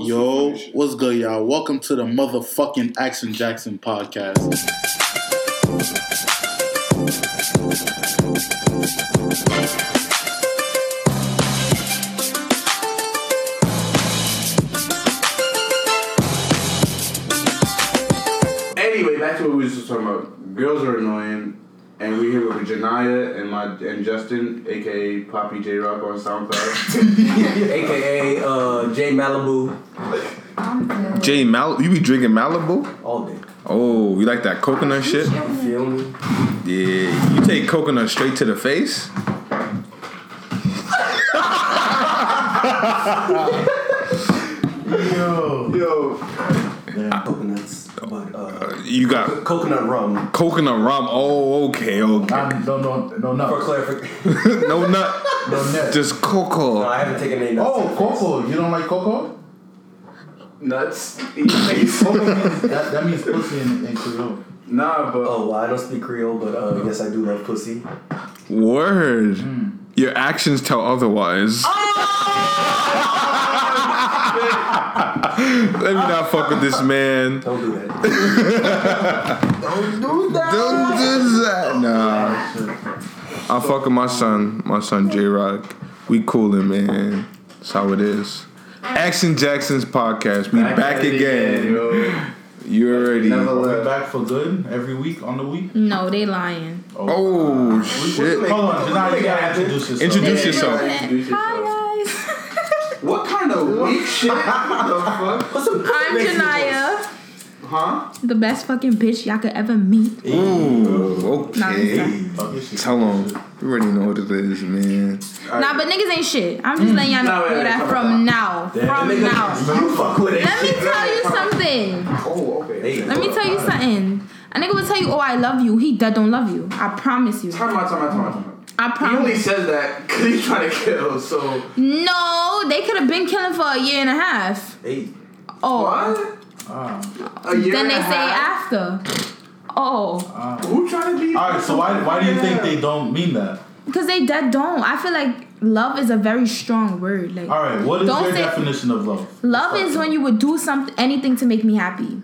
Yo, what's good, y'all? Welcome to the motherfucking Action Jackson podcast. Anyway, back to what we were just talking about. Girls are annoying, and we're here with Janaya and my and Justin, aka Poppy J Rock on SoundCloud. AKA uh, J Malibu Jay Mal, you be drinking Malibu? all day. Oh, you like that coconut shit? You feel me? Yeah, you take coconut straight to the face. Yo. Yo, Coconuts. But, uh, You got coconut rum. coconut rum. Oh, okay, okay. I no, no, no, For clarification. no nut, No net. just cocoa. no. I haven't taken any nuts. Oh, cocoa. You don't like cocoa? Nuts. Eat face. That, that means pussy in, in Creole. nah, but Oh, well, I don't speak Creole, but uh, yes, I do love pussy. Word. Your actions tell otherwise. Let me not fuck with this man. Don't do that. Don't do that. Don't do that. Nah. I'm fucking my son, my son J Rock. We coolin', man. That's how it is. Action Jackson's podcast. We back, at it again. You already. Never We're left. back for good every week on the week. No, they lying. Oh, oh shit. Hold on, Janai, you gotta introduce yourself. Introduce yourself. Introduce yourself. Hi guys. What kind of weak shit? What the fuck? I'm next Janaya, Huh? the best fucking bitch y'all could ever meet. Ooh, Nah, okay. I'm Fuck. Tell him. You already know what it is, man. Nah, but niggas ain't shit. I'm just mm. letting y'all know Nah, wait, wait, that come from on. now. From Nigga, now. You fuck with it. Let me tell you something. Oh, okay. Hey, Let me tell you something. A nigga will tell you, oh, I love you. He dead don't love you. I promise you. Time out, time out, time out, time out. I promise. He only says that because he's trying to kill, so. No, they could have been killing for a year and a half. Hey, Oh. What? Ah, A year Then and they a say half? after. Oh. Uh, who trying to be? All right, so why why do you think they don't mean that? Because they dead don't. I feel like love is a very strong word. Like All right, what is Don't your say- definition of love? love is when you would do something anything to make me happy.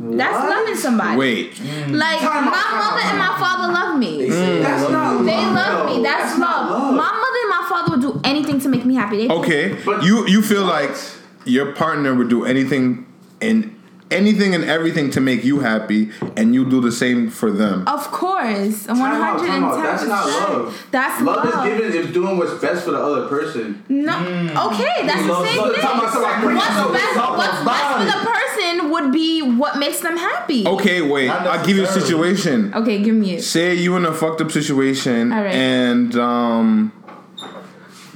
That's loving somebody. Wait. Mm. Like Time my time mother out, and my father love they me. say mm. That's love not. They love. love me. That's, that's love. love. My mother and my father would do anything to make me happy. They Okay. But- you you feel like your partner would do anything and anything and everything to make you happy, and you do the same for them. Of course, one Time out, hundred time and out. That's not love. That's Love, love. is giving is doing what's best for the other person. No, okay, that's the Love- same love- thing. Time out, time out. What's No, best? What's best for the person would be what makes them happy. Okay, wait. I'll give you a situation. Okay, give me it. Say you in a fucked up situation, All right. and um,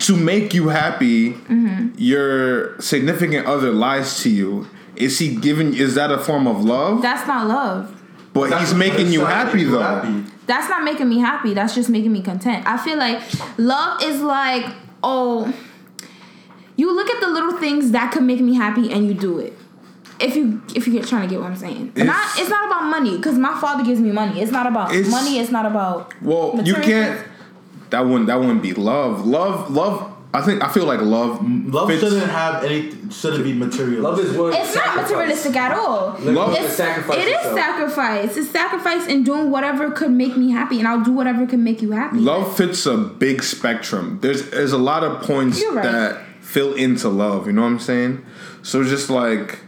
to make you happy, Mm-hmm. your significant other lies to you. Is he giving? Is that a form of love? That's not love. but That's he's making you happy though. happy. That's not making me happy. That's just making me content. I feel like love is like, oh, you look at the little things that could make me happy and you do it. If you if you get trying to get what I'm saying, It's- not it's not about money because my father gives me money. It's not about It's- money. It's not about Well, you can't. That wouldn't. That wouldn't be love. Love. Love. I think. I feel like love. Love fits- shouldn't have any shouldn't be material. Love is willing to It's not materialistic at all. Love- It's, sacrifice it is sacrifice. It's sacrifice in doing whatever could make me happy, and I'll do whatever could make you happy. Love fits a big spectrum. There's there's a lot of points right. that fill into love. You know what I'm saying? So just like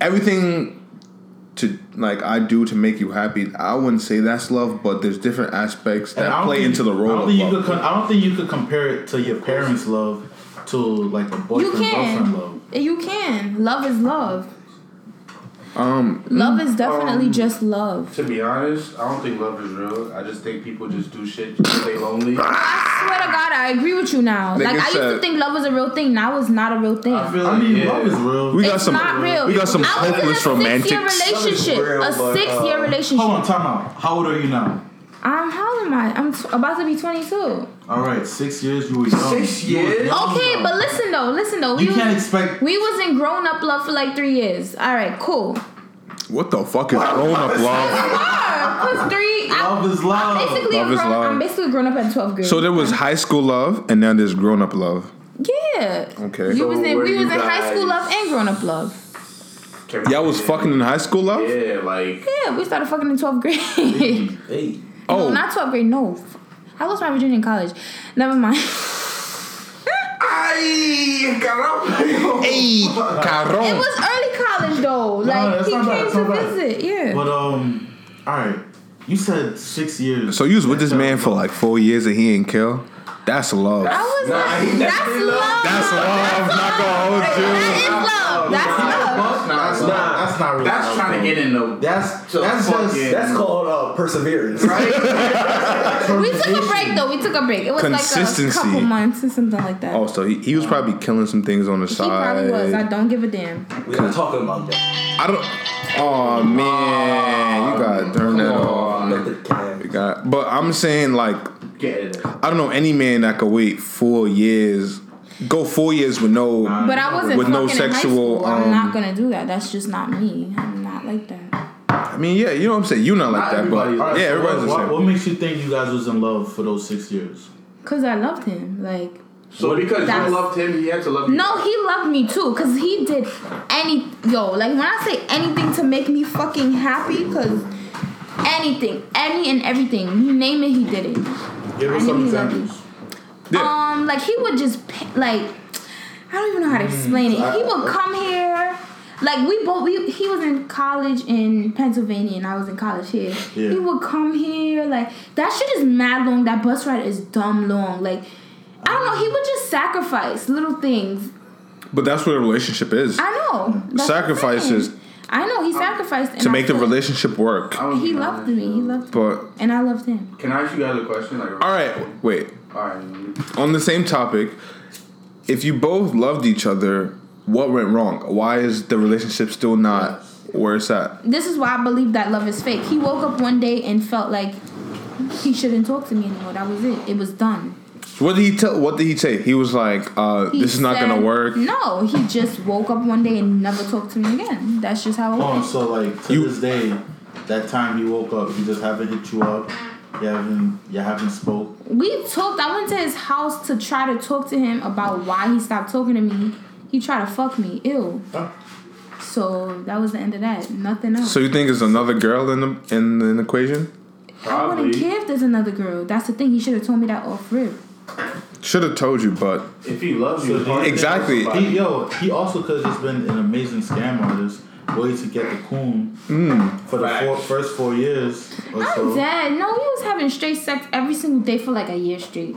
everything to like I do to make you happy, I wouldn't say that's love, but there's different aspects And I that play think- into the I role don't of think you love. could. I don't think you could compare it to your parents' love to like a You boyfriend girlfriend can. love. You can. Love is love. Um, Love is definitely Um, just love. To be honest, I don't think love is real. I just think people just do shit because they lonely. I swear to God, I agree with you now. Nigga like I used to think love was a real thing. Now it's not a real thing. I feel I like mean, yeah. love is real. we got it's some. not real. We got some hopeless romantic a. Six-year relationship. real, a six-year uh, relationship. Hold on, time out. How old are you now? I'm how old am I? I'm t- about to be 22. All right, six years. You were young. Six You years? young, Okay, though. but listen though, listen though. We you can't was, expect. we was in grown-up love for like three years. All right, cool. What the fuck is grown up love? Cause three. I- Love is love. I'm basically Love a is grown, love. I'm basically grown up at 12th grade. So there was high school love, and now there's grown up love. yeah. Okay. You So was in, we you was in high school love and grown up love. Y'all was fucking in high school, love. Yeah, like Yeah, we started fucking in 12th grade. Hey. No, Oh, not 12th grade, no. I lost my virginity in college. Never mind. Ay, caramba. hey, It was early college though. Like he not bad, came to not bad. visit. Yeah. But um, all right. You said six years. So you was with this man for like four years and he ain't kill. That's love. I was Nah, like, he that's definitely love. That's love. Not gonna hold you. is love. That's love. That's not. That's not really. That's trying to get in the. That's to that's fucking- just That's called uh, perseverance. Right? we took a break though. We took a break. It was like a couple months or something like that. Oh, so he, he was probably killing some things on the he side. He probably was. I don't give a damn. We're not talking about that. I don't. Oh man, you gotta turn that off. Let the cat. You got. But I'm saying like Get it. I don't know any man that could wait four years, go four years with no. But I wasn't With fucking no in high sexual, school. I'm um, not gonna do that. That's just not me. I'm not like that. I mean, yeah, you know what I'm saying. You're not like Not that, but everybody- All right, yeah, so everybody's what, the same. what makes you think you guys was in love for those six years? Cause I loved him. Like So because That's- you loved him, he had to love you. no, he loved me too. Cause he did any yo. Like when I say anything to make me fucking happy, cause anything, any and everything, you name it, he did it. Give I us knew some he loved you. examples. Yeah. Um, like he would just like I don't even know how to explain it. He would come here. Like we both, we, he was in college in Pennsylvania and I was in college here. Yeah. He would come here, like that shit is mad long. That bus ride is dumb long. Like I don't know. He would just sacrifice little things. But that's what a relationship is. I know. That's what I'm Sacrifices. Saying. I know he sacrificed and to make the feel- relationship work. He loved me. He though. loved, But and I loved him. Can I ask you guys a question? Like, all right, wait. all right. On the same topic, if you both loved each other, what went wrong? Why is the relationship still not where it's at? This is why I believe that love is fake. He woke up one day and felt like he shouldn't talk to me anymore. That was it. It was done. What did he tell? What did he say? He was like, uh, He "This is not gonna work." No, he just woke up one day and never talked to me again. That's just how it Oh, went. so like to You- this day, that time he woke up, he just haven't hit you up. You haven't. You haven't spoke. We talked. I went to his house to try to talk to him about why he stopped talking to me. He tried to fuck me. Ew. Huh? So that was the end of that. Nothing else. So you think there's another girl in the in the equation? I wouldn't care if there's another girl. That's the thing. He should have told me that off rip. Should have told you, but If he loves you, So it's hard to Exactly. He yo, he also could have just been an amazing scam artist. Way to get the coon hmm. for the four, Facts. first four years or I'm so. dead. No, he was having straight sex every single day for like a year straight.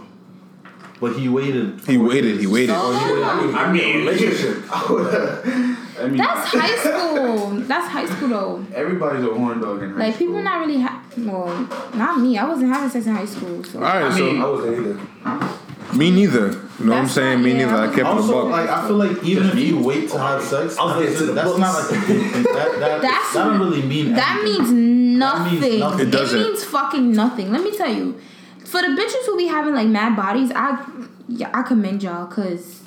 But he waited. he four waited. years. Oh, he waited. Oh, I mean, relationship. I mean, That's high school. That's high school though. everybody's a horn dog in high Like school. people not really ha- well, not me. I wasn't having sex in high school. So All right, I mean, I wasn't either. Me neither. You know what I'm That's saying? not- Me neither. I I kept it a Also, buck. like I feel like even if you wait to have sex, I was getting to the that's books. not like a thing. That, that, That's- that don't really mean that anything. means nothing. means nothing. It doesn't. means fucking nothing. Let me tell you. For the bitches who be having like mad bodies, I yeah, I commend y'all because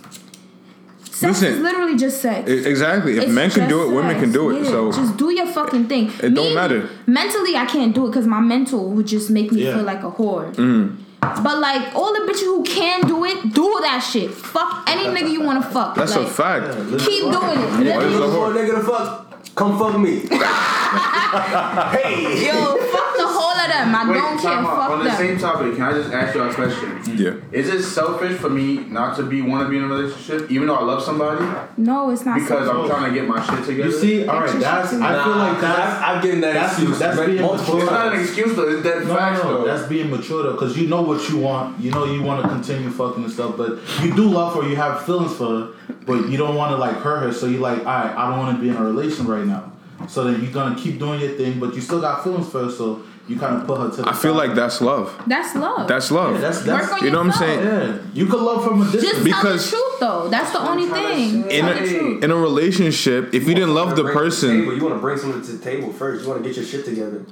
sex Listen, is literally just sex. E- Exactly. If It's men can do just it, women sex. can do it. Yeah, So just do your fucking thing. It don't matter. Mentally, I can't do it because my mental would just make me Yeah. feel like a whore. Mm-hmm. But like all the bitches who can do it, do that shit. Fuck any nigga you wanna fuck. that's like, a fact. Yeah, Keep doing it. Why is Literally. it You want nigga to fuck? Come fuck me. hey. Yo, fuck the whole of them. I Wait, don't care. Fuck On the them. same topic, can I just ask you a question? Yeah. Is it selfish for me not to be want to be in a relationship, even though I love somebody, No, it's not. because I'm trying to get my shit together? You see, all right, that's I feel like that's I've given that that's- excuse that's being multiple it's not an excuse though. It's dead No, facts no, though. that's being mature though, because you know what you want. You know you want to continue fucking and stuff, but you do love her. You have feelings for her, but you don't want to like hurt her. So you're like, all right, I don't want to be in a relation right now. So then you're gonna keep doing your thing, but you still got feelings for her. So you kind of put her to. the I feel side. like that's love. That's love. That's love. yeah, that's Work that's on you know what I'm saying? yeah. You could love from a distance. Just Because- tell the truth though. That's the only thing. in Tell a the truth. in a relationship, if you didn't love the person, table. You want to bring something to the table first. You want to get your shit together.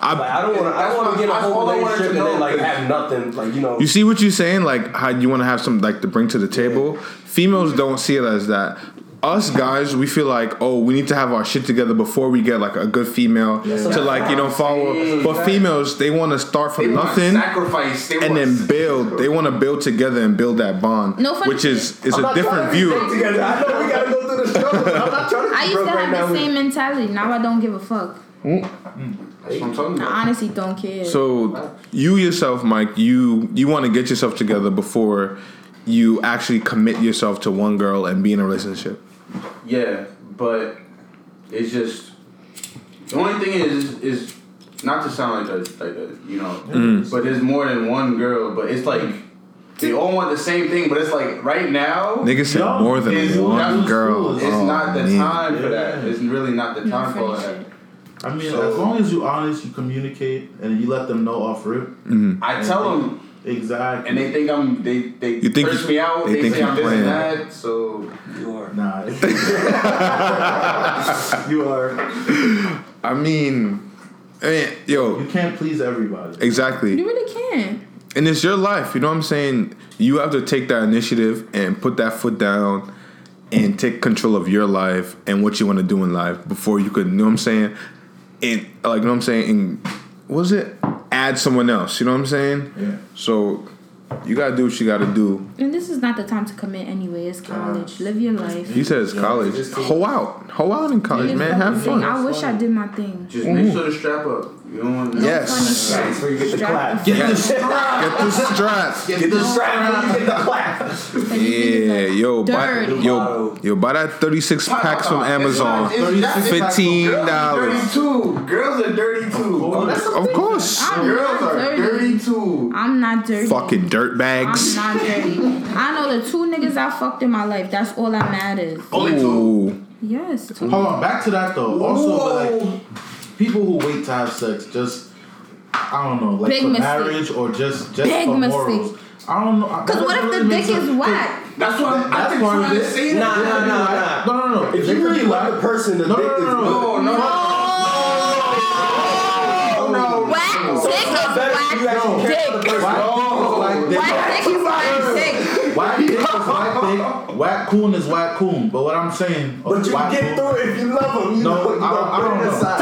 Like I, I don't want to. I don't want to get a whole all I wanted relationship and then know, like 'cause- have nothing. Like you know. you see what you're saying? Like how you want to have something like to bring to the table. Females don't see it as that. Us guys, we feel like, oh, we need to have our shit together before we get like a good female to like you know follow. But females, they want to start from want nothing sacrifice, they and then build. They want to build together and build that bond, No funny which is is I'm a different view. I know we gotta go through the struggle. I used broke to right have now the with- same mentality. Now I don't give a fuck. Mm. That's what I'm talking I honestly don't care. So you yourself, Mike, you you want to get yourself together before you actually commit yourself to one girl and be in a relationship. Yeah, but it's just the only thing is is not to sound like a like a you know, mm. Mm. but there's more than one girl. But it's like they all want the same thing. But it's like right now, Niggas said Yo, more than it's- one girl. cool. it's Oh, not the man. time for that. It's really not the No time for that. I mean, So- as long as you honest, you communicate, and you let them know off rip. Mm-hmm. I tell them, Exactly. and they think I'm they they You think curse you- me out. they They, think say I'm this and that. So You are. Nah. You are. I mean, I mean, yo, you can't please everybody. exactly. You really can't. And it's your life. You know what I'm saying? You have to take that initiative and put that foot down and take control of your life and what you want to do in life before you could, you know what I'm saying? And like, you know what I'm saying? And what was it? Add someone else. You know what I'm saying? Yeah. So you gotta do what you gotta do. And this is not the time to commit anyway. It's college. Live your life. He says college. just take- Hoe out. Hoe out in college, man. Have fun. I wish I did my thing. just make sure to strap up. You don't want Yes. Funny That's shit. where you get the Strap clap. Get the strap. Get the straps. Get the strap get the clap. Yeah, yo, buy, yo, yo, buy that 36 packs from Amazon. Fifteen dollars. Dirty too. Girls are dirty too. Of That's Of course. I'm Girls are dirty. dirty too. I'm not dirty. Fucking dirt I'm bags. not dirty. I know the two niggas I fucked in my life. That's all that matters. Only two. Yes. Two. Hold on, back to that though. Also, but, like people who wait to have sex, just I don't know, like Big for mistake. marriage or just just Big for mistake. morals. I don't know. Cause what doesn't if the really make dick sense. is whack? That's what I'm, That's I've been part of trying to it. say. Nah, nah, nah, nah. No, no, no. If you really love the person, the No, dick no, no, is no. good. No, no, Oh, no. Whack So dick it's is not better if you whack actually care for the dick. person. Whack, Whack dick is whack dick. whack dick is whack dick. Whack coon is whack coon. But what I'm saying, But you whack get coon- through it if you love them. You No, know, you I don't- I gonna don't put it know.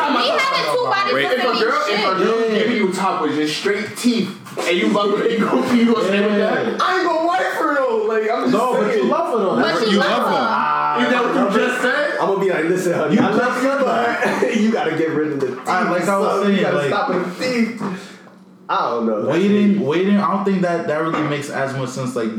Aside. Me having two bodies Wait. If a doesn't mean girl, if a girl Yeah. giving you top with just straight teeth, and you love her, you gonna you gonna stay with that? I ain't gonna wife her though. Like I'm just No, but you love her though. But That's- you You love love her. Ah, You know what you just said? I'm gonna be like, listen, honey, You I love just you, said but you gotta get rid of the teeth. Alright, like I was son. saying, you gotta like- stop with the teeth. I don't know. That's waiting, waiting. I don't think that that really makes as much sense. Like,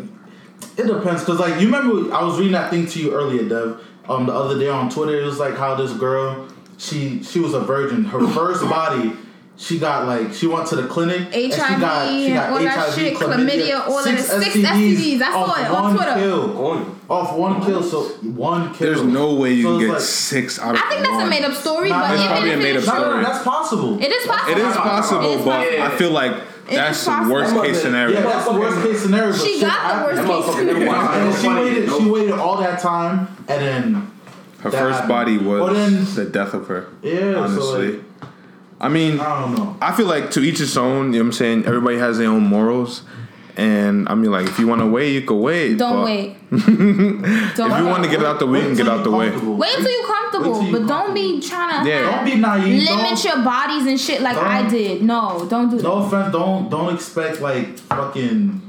it depends, cause like you remember, I was reading that thing to you earlier, Dev. Um, the other day on Twitter, it was like how this girl, she she was a virgin. Her first body, she got like she went to the clinic. and she HIV got, she got and all that shit, chlamydia, all of six the- six STDs. I saw off it on one Twitter. Kill, On. off one kill, so one kill. There's no way you So can get like- six out of I think that's one. a made up story, Nah, but it's even probably a made up No, no, story. no, that's possible. It is possible. It is possible, It is but possible. I feel like It that's the worst case scenario. Yeah, that's the worst case scenario. She got the worst case scenario. And she waited. She waited all that time, and then Her that first happened. body was then- the death of her. yeah. So Honestly, like, I mean, I don't know. I feel like to each his own. You know what I'm saying? Everybody has their own morals, and I mean, like, if you want to wait, you can wait. Don't but wait. Don't If you want to get out the way, you can get out the way. Wait until you're comfortable, Wait till you but don't be trying to Yeah. Don't be naive. limit Don't, your bodies and shit like I did. No, don't do that. no offense. Don't don't expect like fucking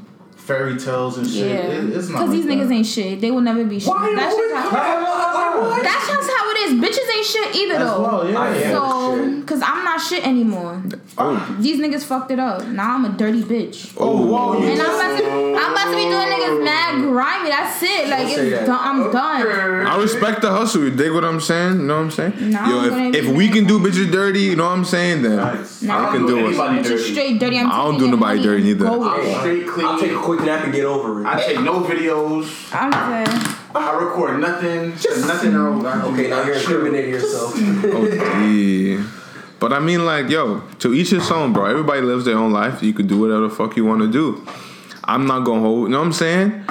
fairy tales and shit. Yeah, It, it's not. because these like niggas ain't shit. They will never be shit. Why That's you just, always how, that's just how it is. Bitches ain't shit either As though. well, yeah. So, cause I'm not shit anymore. Oh, These niggas fucked it up. Now I'm a dirty bitch. Oh, whoa, And I'm about to, I'm about to be doing niggas mad grimy. That's it. Like it's that. done. I'm done. I respect the hustle. You dig what I'm saying? You know what I'm saying? Nah, I'm if, if we can do bitches dirty, you know what I'm saying? Then Nice. Nah, I can do it. Anybody Bitches dirty. straight dirty. I'm I don't do nobody dirty and neither. go with I'm it. straight clean. I'll take a quick nap and get over it. I take no videos. I'm saying. I record nothing. Just nothing. Okay, now you're incriminating yourself. Yeah. But I mean, like, yo, to each his own, bro. Everybody lives their own life. You can do whatever the fuck you want to do. I'm not gonna hold. You know what I'm saying?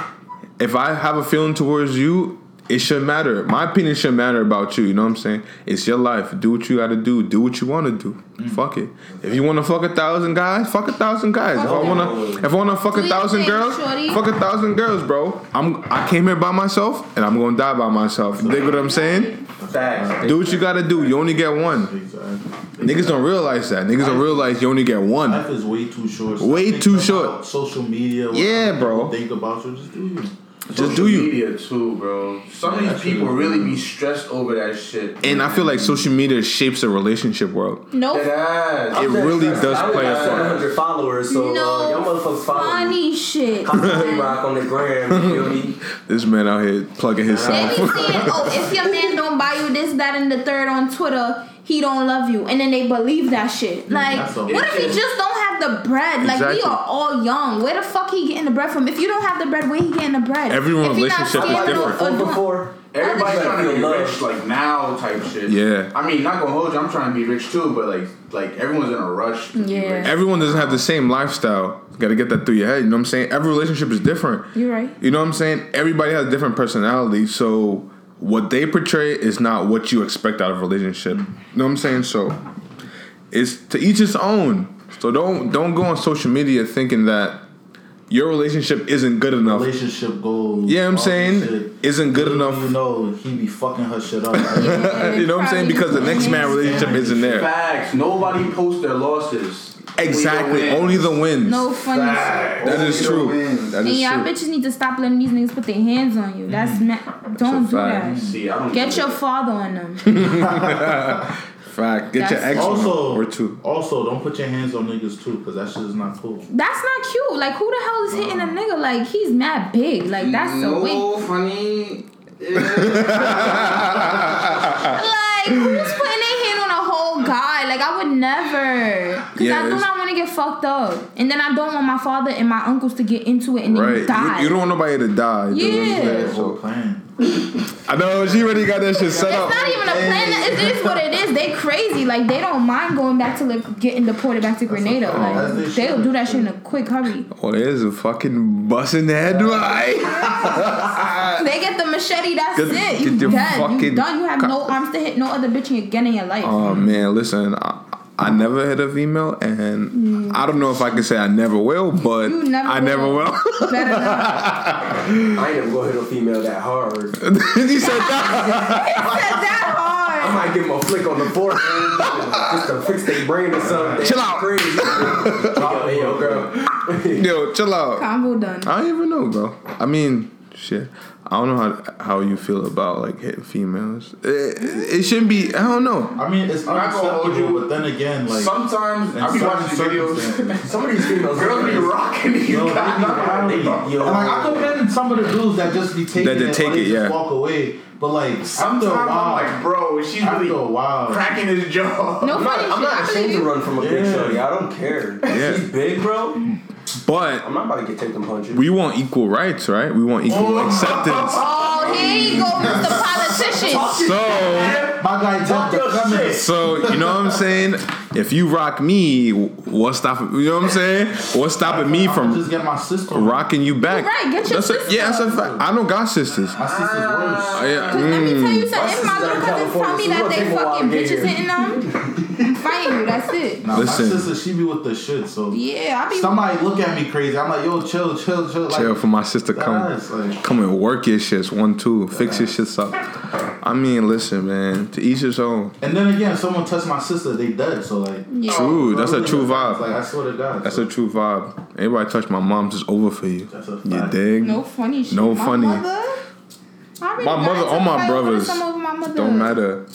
If I have a feeling towards you, it shouldn't matter. My opinion shouldn't matter about you. You know what I'm saying? It's your life. Do what you got to do. Do what you want to do. Mm. Fuck it. If you want to fuck a thousand guys, fuck a thousand guys. If I wanna, if I wanna fuck Do a thousand thing, girls, shorty. fuck a thousand girls, bro. I'm. I came here by myself, and I'm gonna die by myself. You Dig what I'm saying? Facts. Do what you gotta do. You only get one. Exactly. Niggas don't realize that. Niggas don't realize you only get one. Life is way too short. Way too short. Social media. Yeah, bro. Think about you. Just do you. Just do you. Media too, bro. Some of these people true. really be stressed over that shit. And I feel like social media shapes the relationship world. No, Dead ass. It really does I play a got part. 700 followers, so uh, no y'all motherfuckers follow me. funny shit. Constantly rock on the gram, you feel me? This man out here plugging his They be sound. saying, oh, if your man don't buy you this, that, and the third on Twitter, he don't love you, and then they believe that shit. Mm, like, what if he just don't have the bread? Like, we are all young. Where the fuck he getting the bread from? If you don't have the bread, where he getting the bread? Everyone's If he not relationship is scamming or- different. or Four doing- for four. Everybody's Everybody trying to be feel rich like now type shit. Yeah. I mean, not gonna hold you. I'm trying to be rich too, but like, like everyone's in a rush. To Be Yeah. rich. Everyone doesn't have the same lifestyle. You gotta get that through your head. You know what I'm saying? Every relationship is different. You're right. You know what I'm saying? Everybody has different personality. So what they portray is not what you expect out of a relationship. Mm. You know what I'm saying? So it's to each his own. So don't don't go on social media thinking that your relationship isn't good enough. Relationship goals. Yeah, I'm saying isn't good enough. You know, he be fucking her shit up. You know what I'm saying? Because the next man relationship isn't there. Facts. Nobody posts their losses. Exactly. Only the wins. Only the wins. No funny shit. Facts. That is Only the true. wins. That And y'all true. bitches need to stop letting these niggas put their hands on you. That's mm. ma- don't do fact. that. See, I don't Get your that. father on them. Fact. Get your That's- ex also, or two. also, don't put your hands on niggas too, because that shit is not cool. That's not cute. Like who the hell is hitting a nigga? Like he's mad big. Like that's a no wink. funny. Like who's putting their hand on a whole guy? Like I would never. Cause Yeah, I do not want to get fucked up. And then I don't want my father and my uncles to get into it and then die. You, you don't want nobody to die. you know what I'm Yeah. That's the whole plan. I know she already got that shit set It's up. not even a plan. It is what it is. They crazy. Like they don't mind going back to live, getting deported back to Grenada. Like they they'll do that shit in a quick hurry. Oh, there's a fucking busting head right. They get the machete. That's Get- it. You your dead. You fucking done. You have co- no arms to hit no other bitch again in your life. Oh man, listen, I, I never hit a female, and mm. I don't know if I can say I never will, but never I never will. will. Better not. I ain't never gonna hit a female that hard. he said that. Said that I might give them a flick on the forehead just to fix their brain or something. Chill out. Crazy. yo, yo, girl. Yo, chill out. Combo done. I don't even know, bro. I mean, shit. I don't know how how you feel about like hitting females. It, it shouldn't be. I don't know. I mean, it's not gonna hold unacceptable, you. but then again, like Sometimes I be certain watching these videos. circumstances. Some of these females Girls be rocking these Yo, they be guys. rowdy. Yo. And like I commend some of the dudes that just be taking That they it, take or it, just yeah. walk away. But like after Sometimes a while, I'm like, bro, she's after a while, cracking his jaw. No I'm not, I'm not ashamed to run from a big show, Yeah. shorty. I don't care. Yeah. She's big, bro. But I'm not about to get taken punches. we want equal rights, right? We want equal acceptance. Oh, here you go, Mr. Politician. So. my guy jumped the your. So you know what I'm saying? If you rock me, what's stopping? You know what I'm saying? What's stopping me from just get my sister. rocking you back? Right, get your that's a, sister. Yeah, that's a fact. I don't got sisters. My sister's worse. Uh, yeah, Cause let me tell you mm. something. If my sister's little out in cousins tell me that they gonna take a while fucking bitches here. hitting them, I'm fighting you. That's it. Nah, Listen. my sister, she be with the shit. So Yeah, I be. somebody look at me crazy. I'm like, yo, chill, chill, chill. Like, Chill for my sister come like, come and work your shits one two fix your shits up. I mean, listen, man. To each his own. and then again, someone touched my sister, they dead. So like, Yeah. True, that's a true Like vibe. I swear to God, That's so a true vibe. Anybody touch my mom's is over for you. That's a You fact. dig? No funny shit. No my funny. Mother, I really My mother, into all my brothers. some of my mother. Don't matter.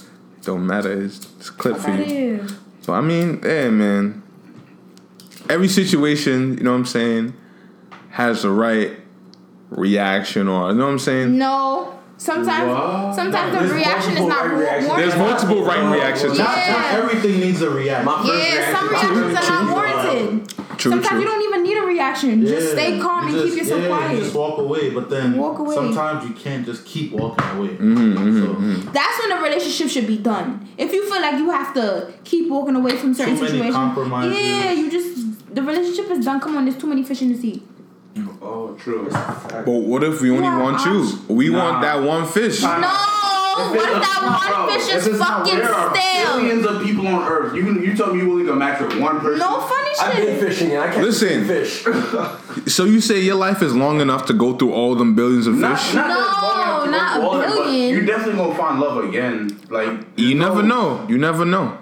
Don't matter. It's, it's a clip for That you. is. So I mean, yeah, man. Every situation, you know what I'm saying, has the right reaction or you know what I'm saying? No. Sometimes, What? sometimes There's the reaction is not right wa- reactions. warranted. There's multiple right reactions. Not, Yeah. not everything needs a reaction. My first Yeah, some reaction- reactions are True, not warranted. True, Sometimes true. you don't even need a reaction. Just stay calm you and just- keep yourself yeah, quiet. You just walk away, but then Walk away. sometimes you can't just keep walking away. Mm-hmm, so, That's when the relationship should be done. If you feel like you have to keep walking away from certain Too many situations, yeah, you just the relationship is done. Come on, there's too many fish in the sea. Oh, true. But what if we only Yeah, want you? We Nah. want that one fish. No, what if that one Bro, fish if is it's not- fucking There are stale? billions of people on Earth. You can, you tell me you willing to match with one person? No funny shit. I've been fishing and I can't Listen. fish. So you say your life is long enough to go through all them billions of Not, fish? not No, that it's long enough to not go a that, but billion. You definitely gonna find love again. Like You never know. You never know.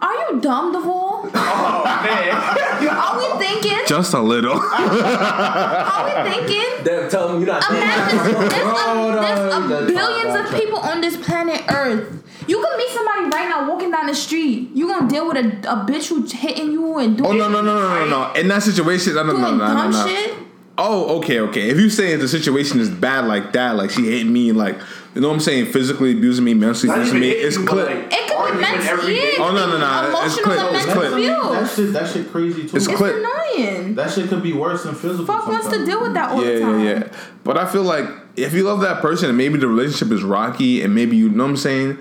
Are you dumb, Deval? Oh man. Are we thinking? Just a little. Are we thinking? Damn, tell them you're not Imagine there's, a, no, there's a billions of people on this planet Earth. You can meet somebody right now walking down the street. You gonna deal with a, a bitch who's hitting you and oh, doing Oh no no no no no no! In that situation, no no no doing no no dumb no. shit. Oh okay okay. If you saying the situation is bad like that, like she hit me, like you know what I'm saying, physically abusing me, mentally Not abusing me, it's clip. like, It could be argument mental. Yeah, Oh, no, no, no, it's clip, it's clip. That shit, that shit crazy too. It's It's clip. annoying. That shit could be worse than physical. Fuck wants to deal with that all yeah, the time. yeah, yeah. But I feel like if you love that person and maybe the relationship is rocky and maybe you know what I'm saying,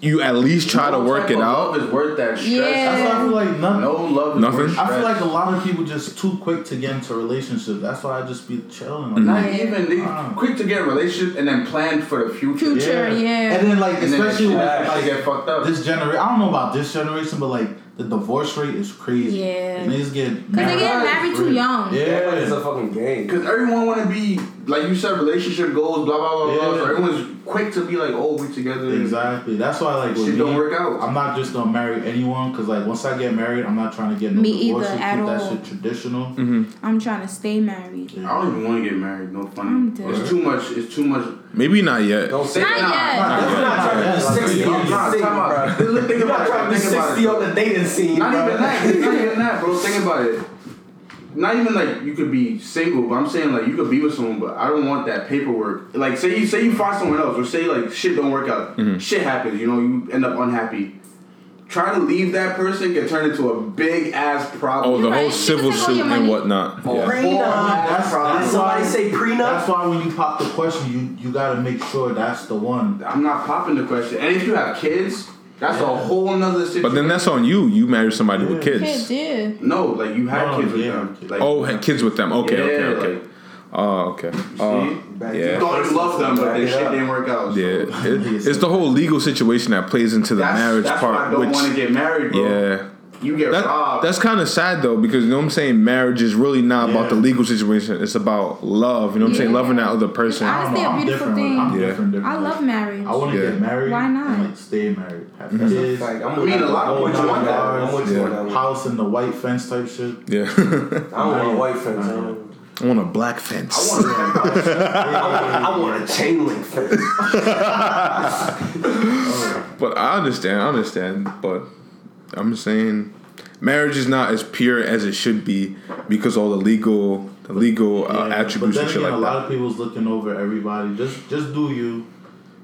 you at least try to work type it of out. Love is worth that stress. Yeah. That's why I feel like none. No love is Nothing? worth I feel like a lot of people just too quick to get into relationships. That's why I just be chilling. Like, mm-hmm. Not even they Wow. quick to get a relationship and then plan for the future. Future. yeah. And then like And then especially shit with like get fucked up. this generation. I don't know about this generation, but like the divorce rate is crazy. Yeah. Niggas get Cause they get Right. married too young. Yeah. Yeah, it's a fucking game. Because everyone want to be like you said, relationship goals, blah blah blah blah. Yeah. So everyone's quick to be like, oh, we together. Exactly. That's why like Shit me, don't work out. I'm not just gonna marry anyone because like once I get married, I'm not trying to get no Me divorce. either, Keep at that shit traditional. Mm-hmm. I'm trying to stay married. I don't even want to get married. No I'm funny. dead. It's too much. It's too much. Maybe not yet. Don't say Not Not yet. nah, You're not trying to be Yeah, 60 on the scene, bro. Think You're about not trying to be 60 it. on the dating scene, Not bro. even that. Not even that, bro. Think about it. Not even like you could be single, but I'm saying like you could be with someone, but I don't want that paperwork. Like say you say you find someone else, or say like shit don't work out, shit happens. You know, you end up unhappy. Try to leave that person can turn into a big ass problem. Oh, the Right, whole civil suit and whatnot. Oh, Yeah. Prenup. That's, that's Did somebody why, say prenup? That's why when you pop the question, you you gotta make sure that's the one. I'm not popping the question. And if you have kids, that's a whole nother situation. But then that's on you. You marry somebody with kids. Kids, yeah. no, like you have No, kids with them. Like, Oh, had kids with them. Okay, Yeah, okay, okay. like- Oh, okay. see? Uh, Back Yeah. to you thought you loved them, but back this shit didn't work out. so- yeah, it, it's the whole legal situation that plays into the That's, marriage that's part, why I don't which want to get married, bro. yeah. You get That, robbed. that's kind of sad though because you know what I'm saying. Marriage is really not about the legal situation. It's about love. You know what I'm saying. Yeah. Loving that other person. I I don't Honestly, know, a I'm beautiful different. thing. I'm Yeah. different, different. I love marriage. I want to Yeah. get married. Why not? And, like stay married, have That's a kids, fact. I'm I mean, a lot of with people you want on that. I'm with you Yeah. on that one. house in the white fence type shit. Yeah, I don't want a white friends. I, want a black I fence. want to I want, I want a chain link fence. But I understand. I understand. But I'm saying marriage is not as pure as it should be because all the legal, the legal uh, Yeah, attributes but and shit again, like a lot that. of people's looking over everybody. Just just do you.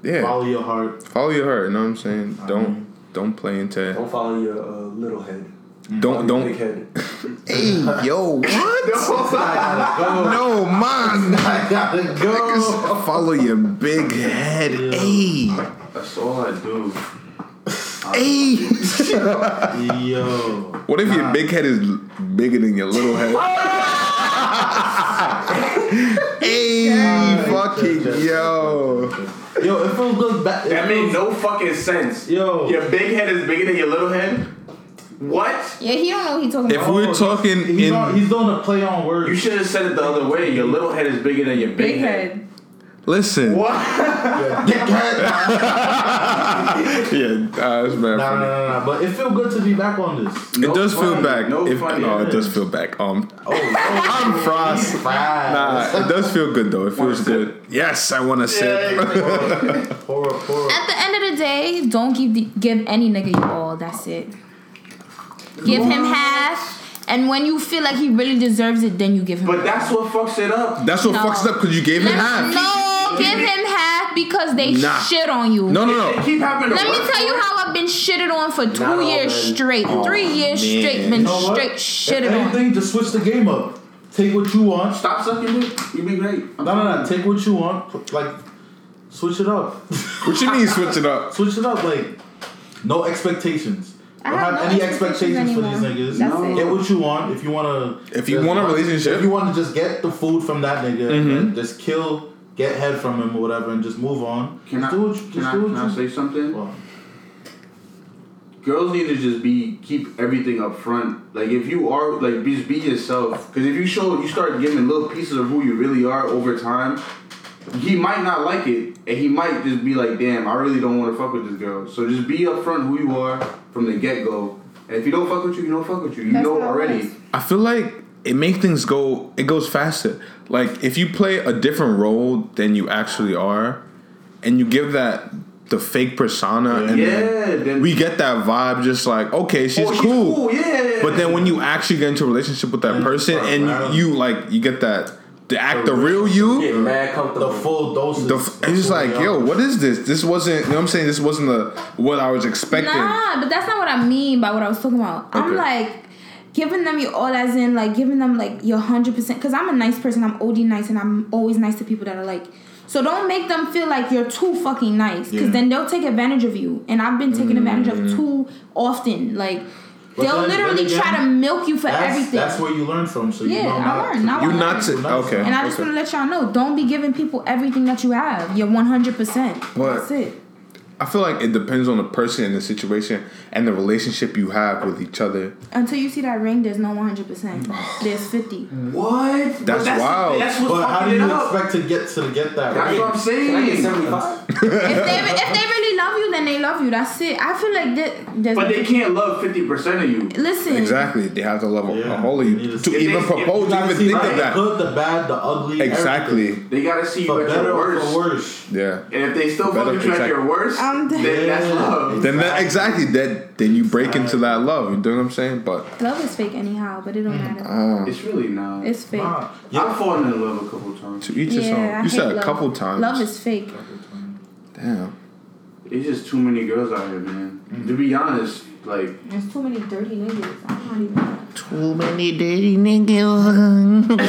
Yeah, Follow your heart. follow your heart. You know what I'm saying? I Don't mean- don't play into. Don't follow your uh, little head. Don't Follow your Big don't. Head. Hey yo, what? no man. I gotta Niggas follow your big head. Hey, That's all I do. hey. Yo. What if your big head is bigger than your little head? hey, fucking yo. Yo, if it feels good. Back. it That made no fucking sense. Yo. Your big head is bigger than your little head? What? Yeah, he don't know what he talking If about. we're talking He's, on, in, he's doing a play on words. You should have said it the other way. Your little head is bigger than your big, Big head. head. listen, What? yeah, uh, that's bad. Nah, nah, nah, nah. But it feels good to be back on this. It No does feel back. no if, funny. oh, it does feel back. Um, Oh, I'm Frost. Fries. Nah, it does feel good though. It feels sip. good. Yes, I want to sip. Pour, pour. At the end of the day, don't give the, give any nigga you all. That's it. Give him half, and when you feel like he really deserves it, then you give him. But that's what fucks it up. That's what No. fucks it up because you gave him Let- half. No, give him half because they Nah. shit on you. No, no, no. keep having to Let me tell you how I've been shitted on for two all years men. straight. Three years man. straight, been You know what? straight If shitted on. anything, just switch the game up. Take what you want. Stop sucking dick. You'd be great. I'm No, no, no. Take what you want. Like, switch it up. What you mean switch it up? switch it up. Like, no expectations. I Don't have have, no any expectations expectations for these niggas. That's No. it. Get what you want. If you wanna, If you want a relationship. if you want to just get the food from that nigga, Mm-hmm. and just kill, get head from him or whatever, and just move on. Can just I, do what you, can just I, do can I what you. say something? Well, Girls need to just be keep everything up front. Like if you are like just be yourself. Because if you show you start giving little pieces of who you really are over time, he might not like it, and he might just be like, "Damn, I really don't want to fuck with this girl." So just be upfront who you are from the get go, And if you don't fuck with you, you don't fuck with you. You That's know already. is. I feel like it makes things go. It goes faster. Like if you play a different role than you actually are, and you give that the fake persona, and Yeah, then then- we get that vibe. Just like okay, she's, Oh, she's cool. cool, yeah. But then when you actually get into a relationship with that And person, and you, you like you get that the act the real you. Get mad The full dose. The, f- it's just like, yo, what is this? This wasn't, you know what I'm saying? This wasn't the what I was expecting. Nah, but that's not what I mean by what I was talking about. I'm like giving them your all as in like giving them like your hundred percent because I'm a nice person. I'm OD nice and I'm always nice to people that are like. So don't make them feel like you're too fucking nice because Yeah. then they'll take advantage of you. And I've been taken advantage Mm. of too often. Like But they'll then- literally then again, try to milk you for That's, everything. that's where you learn from. So you yeah, know I not learned. Now You learned. not to, okay. And I just okay. want to let y'all know, don't be giving people everything that you have. You're 100%. What? That's it. I feel like it depends on the person and the situation and the relationship you have with each other. Until you see that ring, there's no 100%. There's 50. What? But That's wild. That's what's But how do you up. expect to get to get that? That's right? what I'm Can I get saying. 75? if they if they really love you, then they love you. That's it. I feel like that. There's But they can't love 50% of you. listen. Exactly. They have to love a- Yeah. a whole of You you to to- If even they- propose, You to even see think the of that. good, the bad, the ugly. Exactly. everything. They gotta see you at better your or worst. for worse. Yeah. And if they still Better fuck with you at your worst, I'm then dead. that's Yeah. love. Then that exactly that then you break into that love. You know what I'm saying? But Love is fake anyhow, but it don't matter. uh, It's really not. It's fake. Nah, I've fallen in love a couple times. to each his yeah, own. You said a couple times. Love is fake. damn. It's just too many girls out here, man. To be honest, like There's too many dirty niggas. I'm not even. Too many dirty niggas.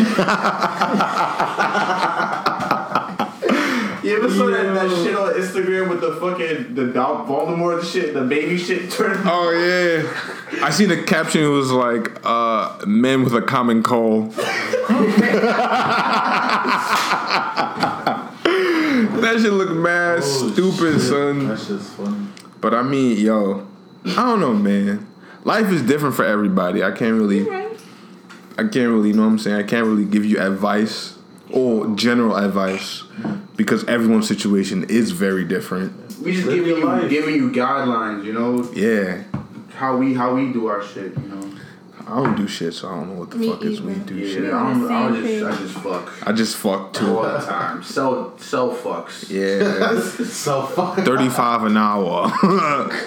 You ever saw that, that shit on Instagram with the fucking the Val- Voldemort shit, the baby shit turned? Oh yeah, I seen the caption. It was like uh, "men with a common cold." that shit look mad Oh, stupid, shit. son. That's just funny. But I mean, yo, I don't know, man. Life is different for everybody. I can't really, Right. I can't really, you know what I'm saying. I can't really give you advice or general advice because everyone's situation is very different. We just Live giving you life. giving you guidelines, you know Yeah, how we how we do our shit, you know. I don't do shit, so I don't know what the Me fuck is we do Yeah, shit. I don't. I Same just. I just fuck I just fuck too. all the time. Sell sell fucks. Yeah, So fuck. thirty-five an hour.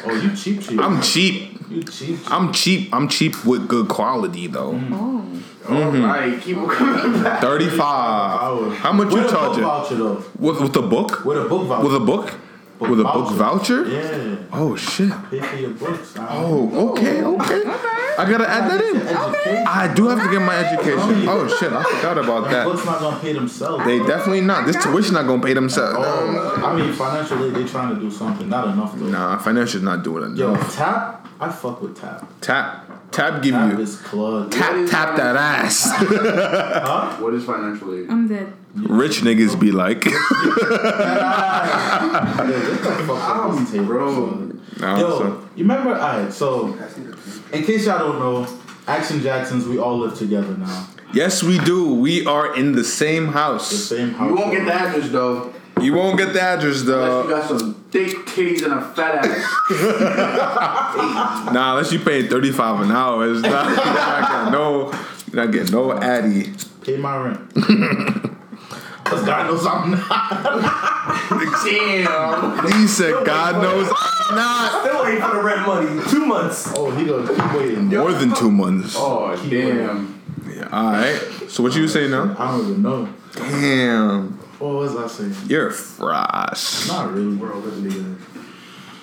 Oh, you cheap cheap. I'm cheap. you cheap. cheap. I'm cheap. I'm cheap with good quality though. Mm. Oh. All mm-hmm. right, keep coming back. Thirty-five. How much With you a book charging? voucher though. With with the book? With a book voucher. With a book? With a book voucher? Yeah. Oh shit. Pay for your books. Oh, okay, okay. I gotta add that in. Education. I do have to get my education. Oh shit, I forgot about that. books not gonna pay themselves. They definitely not. This tuition not gonna pay themselves. Oh, I mean, financially, they trying to do something. Not enough though. Nah, financial's not doing enough. Yo, tap. I fuck with tap. Tap, tap, give Tap you is club. tap, tap that ass. Huh? What is financial aid? I'm dead. Rich niggas be like, Um, bro. nah, Yo, so- you remember? Alright, so in case y'all don't know, Action Jacksons, we all live together now. yes, we do. We are in the same The house. same house. You won't get the address though. You won't get the address Unless you though. got some thick titties and a fat ass. Nah, unless you pay thirty five an hour, it's not. You're not getting no. You're not getting no addy. Pay my rent. Cause God knows I'm not. Damn. He said, "God knows I'm not." Still waiting for the rent money. Two months. Oh, he gonna keep waiting. More than two months. Oh, oh damn. Yeah, all right. So what you saying now? I don't even know. Damn, What was I saying? you're fresh. Not really. We're all living together.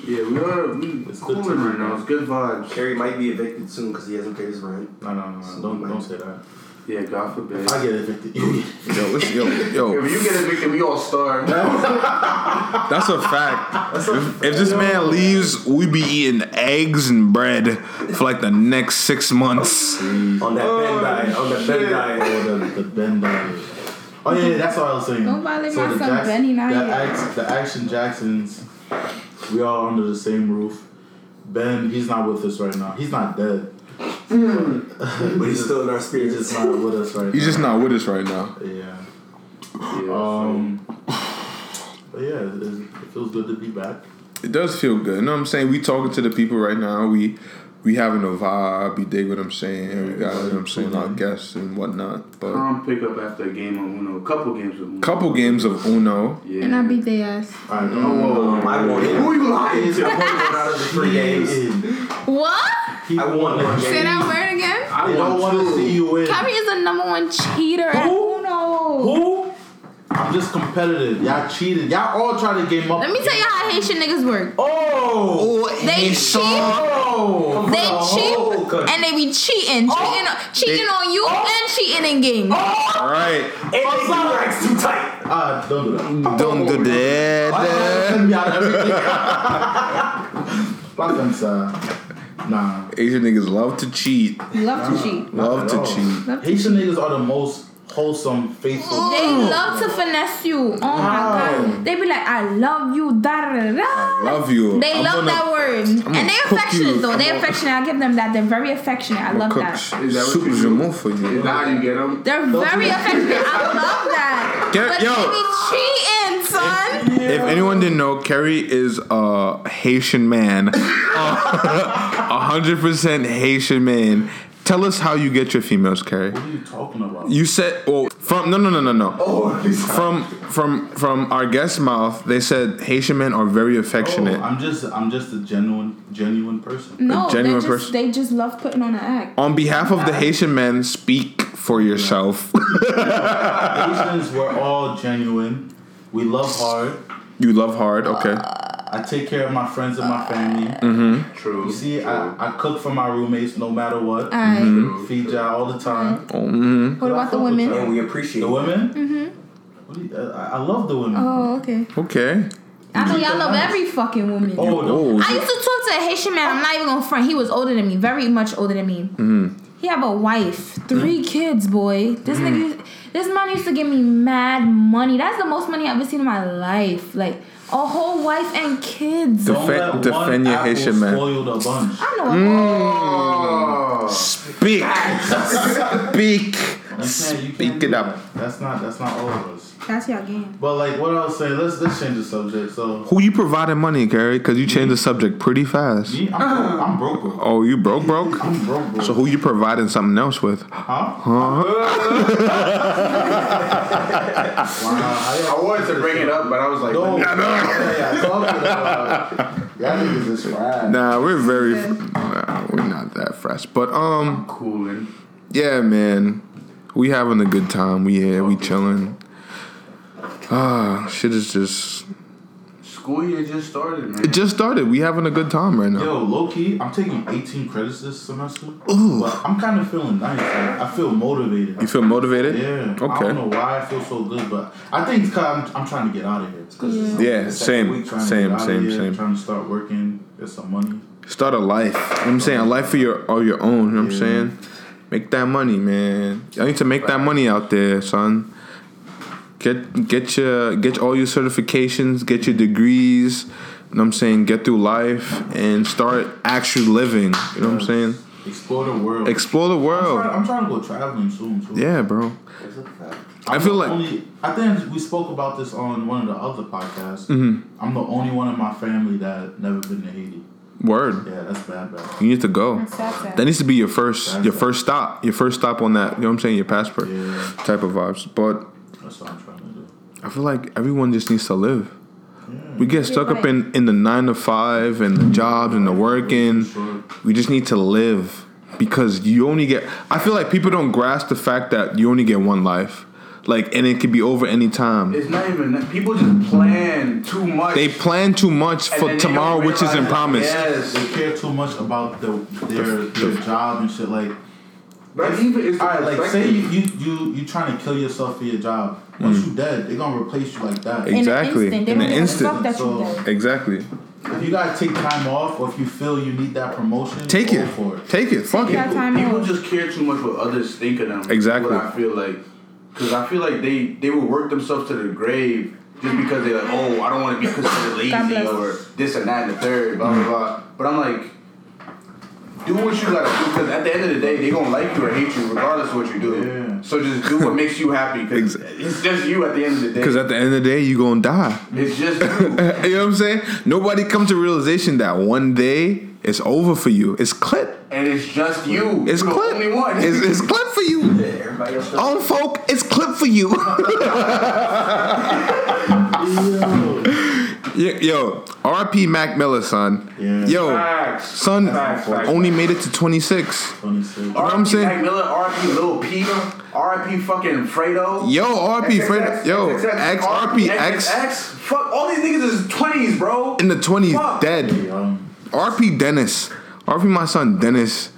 Yeah, we are we It's good cooling to right now. It's good vibes. Kery might be evicted soon because he hasn't paid his rent. No, no, no, no. Don't don't say that. Yeah, God forbid. If I get evicted, Yo, it's, yo, yo. If you get evicted, we all starve. That's a fact. If, if this man leaves, we be eating eggs and bread for like the next six months. On that Ben diet. On that Ben shit. diet. Oh, the, the Ben diet. Oh yeah, that's what I was saying. Don't violate my the son Jacks- Benny now The, yet. Ax- the Action Jacksons, we all under the same roof. Ben, he's not with us right now. He's not dead. But he's still in our spirit. He's just not with us right He's now. He's just not with us right now. Yeah. Yeah, Um. But yeah, it, it feels good to be back. It does feel good. You know what I'm saying? We talking to the people right now. We we having a vibe. You dig what I'm saying? We got, you know what I'm saying, our guests and whatnot. But Um, pick up after a game of Uno, couple games of Uno. couple games of Uno. Yeah. And I beat their ass. All right, Oh, whoa, whoa, Um, I won. Who you lying to? I won one out of the three games. What? I won one Say that word again. I They don't want to see you win. Kyrie is the number one cheater at Who? Uno. Who? I'm just competitive. Y'all cheated. Y'all all try to game up. Let me tell you how Haitian niggas work. Oh! They cheat, Oh! they The cheat, whole and they be cheating, cheating, cheating on you and cheating in games. All right, And they do racks too tight. Ah, don't do that. don't do that. send me out of everything? Fuck them, sir. Nah. Asian niggas love to cheat. Love to cheat. Love to cheat. Haitian niggas are the most wholesome, faithful. They love to finesse you. Oh my god. They be like, I love you. Da da da da. Love you. They I'm love gonna- that word. gonna And they're affectionate you. though. They're affectionate. I give them that. They're very affectionate. I love Cook that. Is that what soup you do? jamour for Is you. that how you get them? They're very affectionate. I love that. Get- but yo. they be cheating, son. If anyone didn't know, Kery is a Haitian man, a hundred percent Haitian man. Tell us how you get your females, Kery. What are you talking about? You said, well, from no, no, no, no, no. Oh, From from from our guest's mouth, they said Haitian men are very affectionate. Oh, I'm just, I'm just a genuine, genuine person. No, they genuine just, person. they just love putting on an act. On behalf of the Haitian men, speak for yourself. Haitians, we're all genuine. We love hard. you love hard, okay? Uh, I take care of my friends and my family. Mm-hmm. True. You see, True. I, I cook for my roommates no matter what. Alright. Mm-hmm. Feed y'all all the time. Oh, mhm. What about the women? And we appreciate The women? Mm-hmm. You, I, I love the women. Oh, okay. Okay. I know y'all love every fucking woman. Oh, no. Oh, I used to talk to a Haitian man. I'm not even gonna front. He was older than me, very much older than me. Mm-hmm. He have a wife, three kids, boy. This nigga, this man used to give me mad money. That's the most money I've ever seen in my life. Like a whole wife and kids. The- Don't Defend- let defend one your apple Haitian man. spoil the bunch. I know. Oh. speak, speak, I'm saying you speak can't it up. that. That's not. That's not all of us. That's your game. But like, what I was saying, let's let's change the subject. So, Who you providing money, Gary? Because you changed the subject pretty fast. me, I'm broke. I'm broke. broke. Oh, you broke, broke. I'm broke. broke. So who you providing something else with? huh? Huh? wow, I wanted to bring it up, but I was like, No. let me- Yeah, talking about. Y'all niggas is fried. Nah, we're very. Nah, we're not that fresh, but um, cooling. yeah, man, we having a good time. We here, we chilling. Ah, shit is just. School year just started, man. It just started. We having a good time right now. Yo, low key, I'm taking 18 credits this semester. Ooh. But I'm kind of feeling nice. Like, I feel motivated. You feel motivated? Yeah. Okay. I don't know why I feel so good, but I think it's because I'm, I'm trying to get out of here. Yeah, Second same, week trying to same, get same, here, same. Trying to start working, get some money. Start a life. You know what I'm saying? A life for your of your own. You know what I'm saying? Make that money, man. I need to make that money out there, son. Get get your get all your certifications, get your degrees. You know what I'm saying? Get through life and start actually living. You know what I'm saying? Explore the world. Explore the I'm, trying, world. I'm trying to go traveling soon too. Yeah, bro. That's a fact. I feel like- only, I think we spoke about this on one of the other podcasts. Mhm. I'm the only one in my family that never been to Haiti. Word. Yeah, that's bad, bad. You need to go. Sad, sad. That needs to be your first your first stop. Your first stop on that, you know what I'm saying, your passport Yeah, type of vibes. But that's what I'm trying to do. I feel like everyone just needs to live. We get stuck up in, in the nine to five and the jobs and the working. We just need to live because you only get. I feel like people don't grasp the fact that you only get one life, like, and it could be over any time. It's not even that. People just plan too much. They plan too much for tomorrow, which isn't realize- promised. Yes. They care too much about the, their their job and shit. Like, But even it's the all right, like say you perspective. you you you trying to kill yourself for your job. Once you dead, they're gonna replace you like that. Mm. Exactly. In an instant. In an instant. that So- Exactly. If you gotta take time off, or if you feel you need that promotion, Take go it. for it. Take it. Fuck that it. time People just care too much what others think of them. Exactly. What I feel like, because I feel like they they will work themselves to the grave just because they're like, oh, I don't want to be considered lazy or this and that and the third, blah blah blah. But I'm like, do what you gotta do because at the end of the day, they gonna like you or hate you regardless of what you do. Yeah. So just do what makes you happy because Exa- it's just you at the end of the day. Because at the end of the day, you gonna die. it's just you. you know what I'm saying? Nobody comes to realization that one day it's over for you. It's clip. and it's just you. It's You're clip. only one. It's, it's clip for you. Yeah, everybody. On folk, it's clip for you. Yo, yo, RP Mac Miller, son. Yeah. Yo, Facts. son Facts, facts. only made it to 26. 26. what I'm RIP saying? Mac Miller, RIP Lil Peep, RIP fucking Fredo. Yo, RP Fred, XXX, yo, XXX, X RP. Fuck, all these niggas is 20s, bro. in the 20s, Fuck. dead. Young. RP Dennis, RP my son Dennis,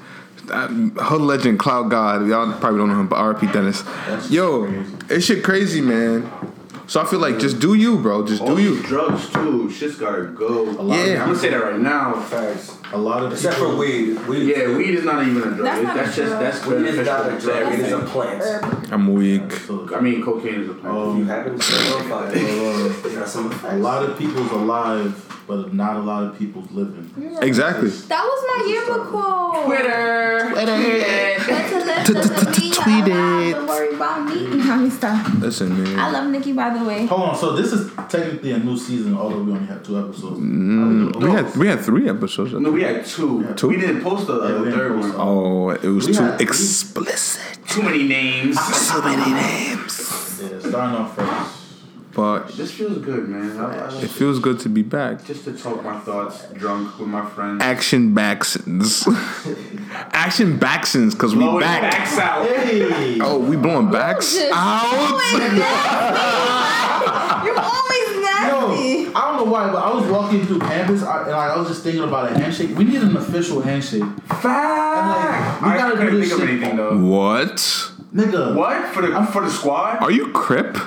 that hood legend, Cloud God. Y'all probably don't know him, but RP Dennis. Yo, crazy. it's shit crazy, man. So I feel like just do you, bro. Just All do these you. drugs too. Shit's gotta go. Yeah. I'm gonna say that right now. Facts. A lot of Except people, for weed. Weed. Yeah, weed is not even a drug. That's not That's, a just drug. that's Weed is not a drug. Weed is a plant. I'm weak. So, I mean, cocaine is a plant. Um, You happen to identify it. You got some a lot of people's alive, but not a lot of people's living. Exactly. That was my yearbook quote. Twitter. Better live to me, Tweet it. don't worry about me. Let me stop. Listen, I love Nikki, by the way. Hold on, so this is technically a new season, although we only had two episodes. Mm, we had we had three episodes. No, we had two. Two? We didn't post the, uh, Yeah, the third post one. Oh, it was We too explicit. Too many names. So many names. Yeah, starting off first. But This feels good, man. I, I like it feels good to be back. just to talk my thoughts drunk with my friends. Action Baxons. Action Baxons, cause we Blowing back. backs out. Hey! Oh, we blowing backs Just out. You're always Yo, nasty. I don't know why, but I was walking through campus I, and I was just thinking about a handshake. We need an official handshake. Facts. like, we I gotta do this think of anything though. What? Nigga. What for the for the squad? Are you Crip?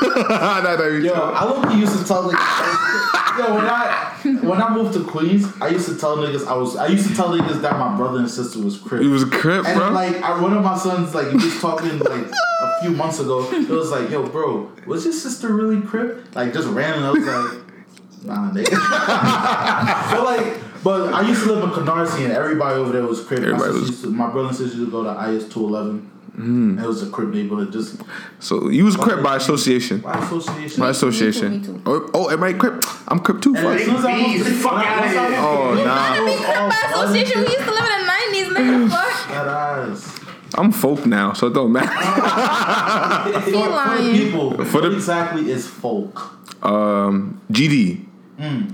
Nah, you Yo. I look used to tell niggas. yo, when I when I moved to Queens, I used to tell niggas I was. I used to tell niggas that my brother and sister was crip. You was Crip, and bro. like, I, one of my sons, like, he was talking like a few months ago. It was like, yo, bro, was your sister really crip? Like, just randomly, I was like, nah, nigga. but like, but I used to live in Canarsie, and everybody over there was crip. My, Everybody sister was- to, my brother and sister used to go to IS two eleven. Mm-hmm. It was a crip neighborhood, just so you was Crip by association. by association. By association. Me too, me too. Oh, oh, everybody Crip. I'm Crip too. And Fuck. soon as I moved to Bees, fuck when I- outta once I here. moved to Oh, Queens, nah. it was Crip by association. We used to live in the 90s, nigga. Fuck. That ass. I'm folk now, so it don't matter. He For, for the people, For what the- exactly is folk? Um, GD.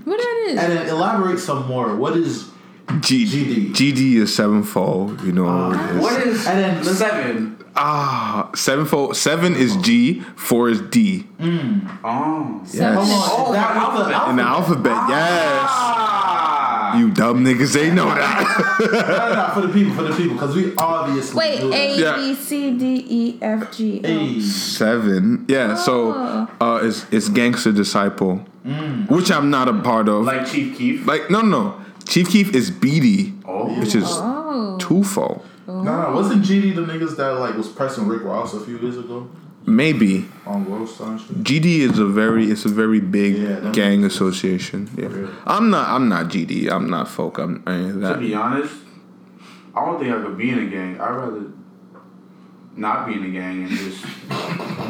What that is? And then elaborate some more. What is GD. GD. GD is sevenfold. You know what it is. What is And then let's- seven? Ah, sevenfold. Seven is G. Four is D. Oh. Seven. On, Oh, is that the alphabet. In the alphabet, yes. Ah. You dumb niggas, they know that. No, no, no, for the people, for the people, because we obviously Wait, do that. A, Yeah. B, C, D, E, F, G. Oh. Seven. Yeah. So, uh, it's it's Gangster Disciple, which I'm not a part of. Like, Like Chief Keef. no, no, no. Chief Keef is BD, Oh. which is Oh. twofold. No, no, wasn't GD the niggas that like was pressing Rick Ross a few years ago Maybe on Roadstar and? GD is a very it's a very big Yeah, gang association. Yeah. Really? I'm not I'm not GD. I'm not folk. I'm any of To be honest, I don't think I could be in a gang. I'd rather not be in a gang and just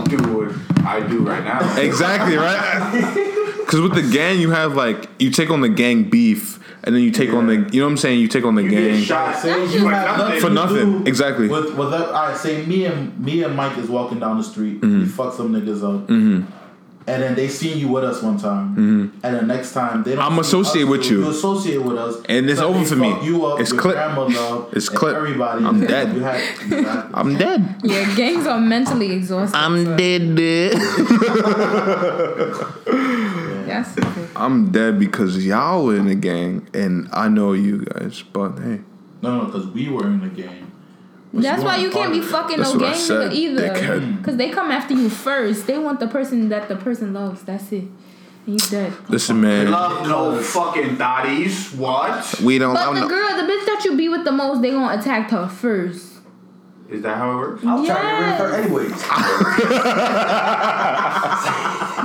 do what I do right now. Exactly right. Because with the gang, you have like you take on the gang beef, and then you take on the you know what I'm saying. You take on the You gang. get shot Say you just nothing For nothing, do exactly. With, with that, all right, say me and me and Mike is walking down the street. Mm-hmm. We fuck some niggas up. And then they seen you with us one time, and the next time they don't. Mm-hmm. I'm see associate with you. You associate with us, And it's so over for me. You up, It's your clip. grandmother, It's clip. Everybody, I'm dead. had, exactly. I'm dead. Yeah, gangs are mentally exhausting. I'm so dead. dead. That's I'm dead because y'all were in the gang, and I know you guys. But hey, no, no, because we were in the game. But That's why you can't be fucking That's no what I gang nigga either. Cause they come after you first. They want the person that the person loves. That's it. And you dead. listen, man. Love no fucking thotties. What? We don't. But I'm the not- girl, the bitch that you be with the most, they gonna attack her first. Is that how it works? I was trying to get rid of her Yes. anyways.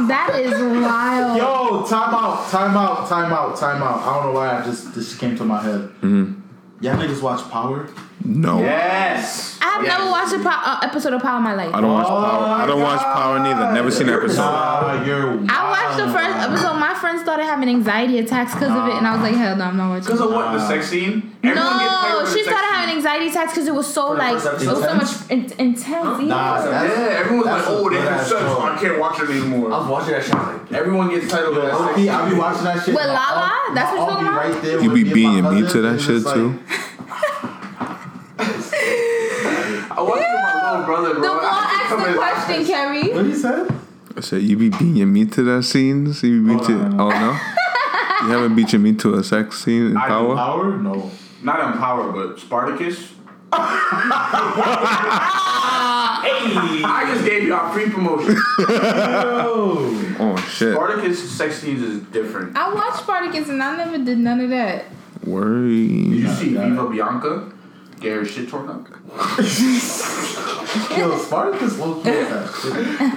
That is wild. Yo, time out, time out, time out, time out. I don't know why I just this came to my head. Mhm. Y'all niggas watch Power? No. Yes. I have Yes. never watched a po- uh, episode of Power in my life. I don't watch Oh Power. I don't watch Power neither. Never seen an episode. Nah, you're. I watched the first episode. My friend started having anxiety attacks because of it, and I was like, hell no, I'm not watching. Because it. of what? The sex scene? Everyone No, she the sex started scene. having anxiety attacks because it was so like it was so much episode? in- intense. Yeah. Nah, Yeah, that's, everyone's like, oh, they good have sex, I can't watch it anymore. I anymore. was watching that shit. Like, Everyone gets titled Yo, as sex low-key, be watching that shit. With Lala? That's my what aunt you're be talking right there You with be me and being my me to that shit too. I watched it with my little brother, bro. The more I ask the come in- question, Kery. What he said? I said you be beating your meat to that scenes. You be beat oh, to. no, no, Oh no. You haven't beat your meat to a sex scene in I. Power. Power? No. Not on Power, but Spartacus. I just gave y'all free promotion. Oh. Oh shit. Spartacus sex scenes is different. I watched Spartacus and I never did none of that. Worry. You see Yeah. Viva Bianca get her shit torn up? Yo, Spartacus low key that.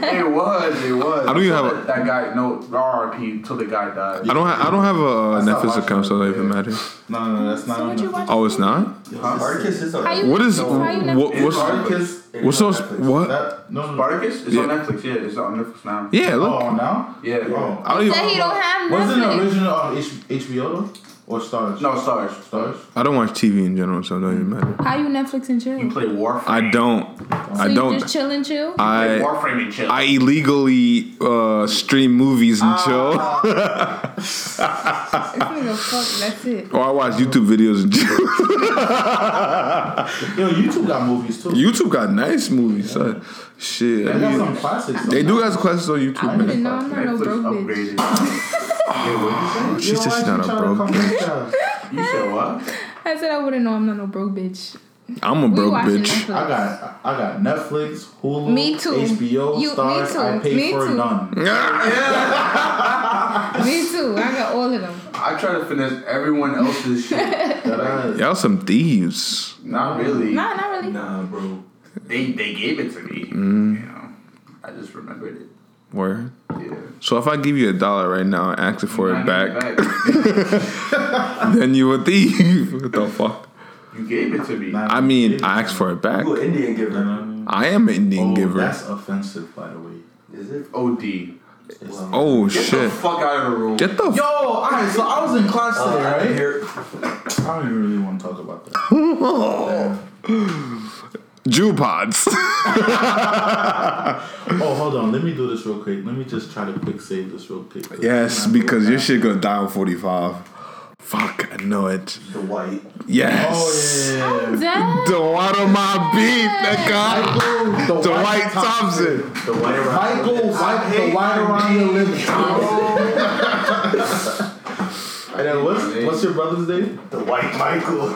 It was, it was. I don't even have That, that guy, no, RRP till the guy died. I don't. Ha- I don't have a uh, That's Netflix account, so that it, even yeah. matters. No, no, that's not So on Netflix. Oh, it's not. Spartacus is How What is How you never- what, what's Spartacus. What's on what? That, no, no. Spartacus? It's on Netflix, yeah. It's on Netflix now. Yeah, look. Oh, now? Yeah. Oh. I don't even. he don't have Wasn't it original um, on HBO though? Or Starz? No, Starz. Starz? I don't watch TV in general, so it don't even matter. How you Netflix and chill? You play Warframe. I don't. so I you don't. just chill and chill. Play I Warframe and chill. I illegally uh, stream movies and chill, This nigga fuck. That's it. or I watch YouTube videos and chill. Yo, YouTube got movies too. YouTube got nice movies. son. Shit, They I got some classics. they do got classes on YouTube, I man. didn't know I'm not no broke bitch. upgraded. She said she's not a broke bitch. you said what? I said I wouldn't know I'm not no broke bitch. I'm a We broke bitch. Netflix. I got I got Netflix, Hulu, Me too. HBO, You- me Starz. too. I pay Me for too. none. Me too. I got all of them. I try to finesse everyone else's shit. That I- Y'all some thieves. Not really. Nah, not really. Nah, bro. They they gave it to me. Mm. You know. I just remembered it. Word. Yeah. So if I give you a dollar right now and ask for it back, gave it then you a thief. what the fuck? You gave it to me. Nah, I mean, I asked for it back. You an Indian giver. I am an Indian Oh, giver. that's offensive, by the way. Is it? OD. Well, Oh Get the shit! fuck out of the room. Get the Yo, alright, so I was in class uh, today, I right? hear- I don't even really want to talk about that. Jew pods. Oh, hold on. Let me do this real quick. Let me just try to quick save this real quick. yes, because your shit gonna die on forty five. Fuck, I know it. the white. Yes. Oh yeah. Damn. The white on my beat, that guy. Michael, The White Thompson. The white around. Michael, the white around your lips. And then what's what's your brother's name? The white Michael.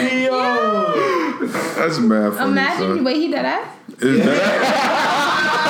Yo. That's mad funny. Imagine. son. Wait, he did that? Is that?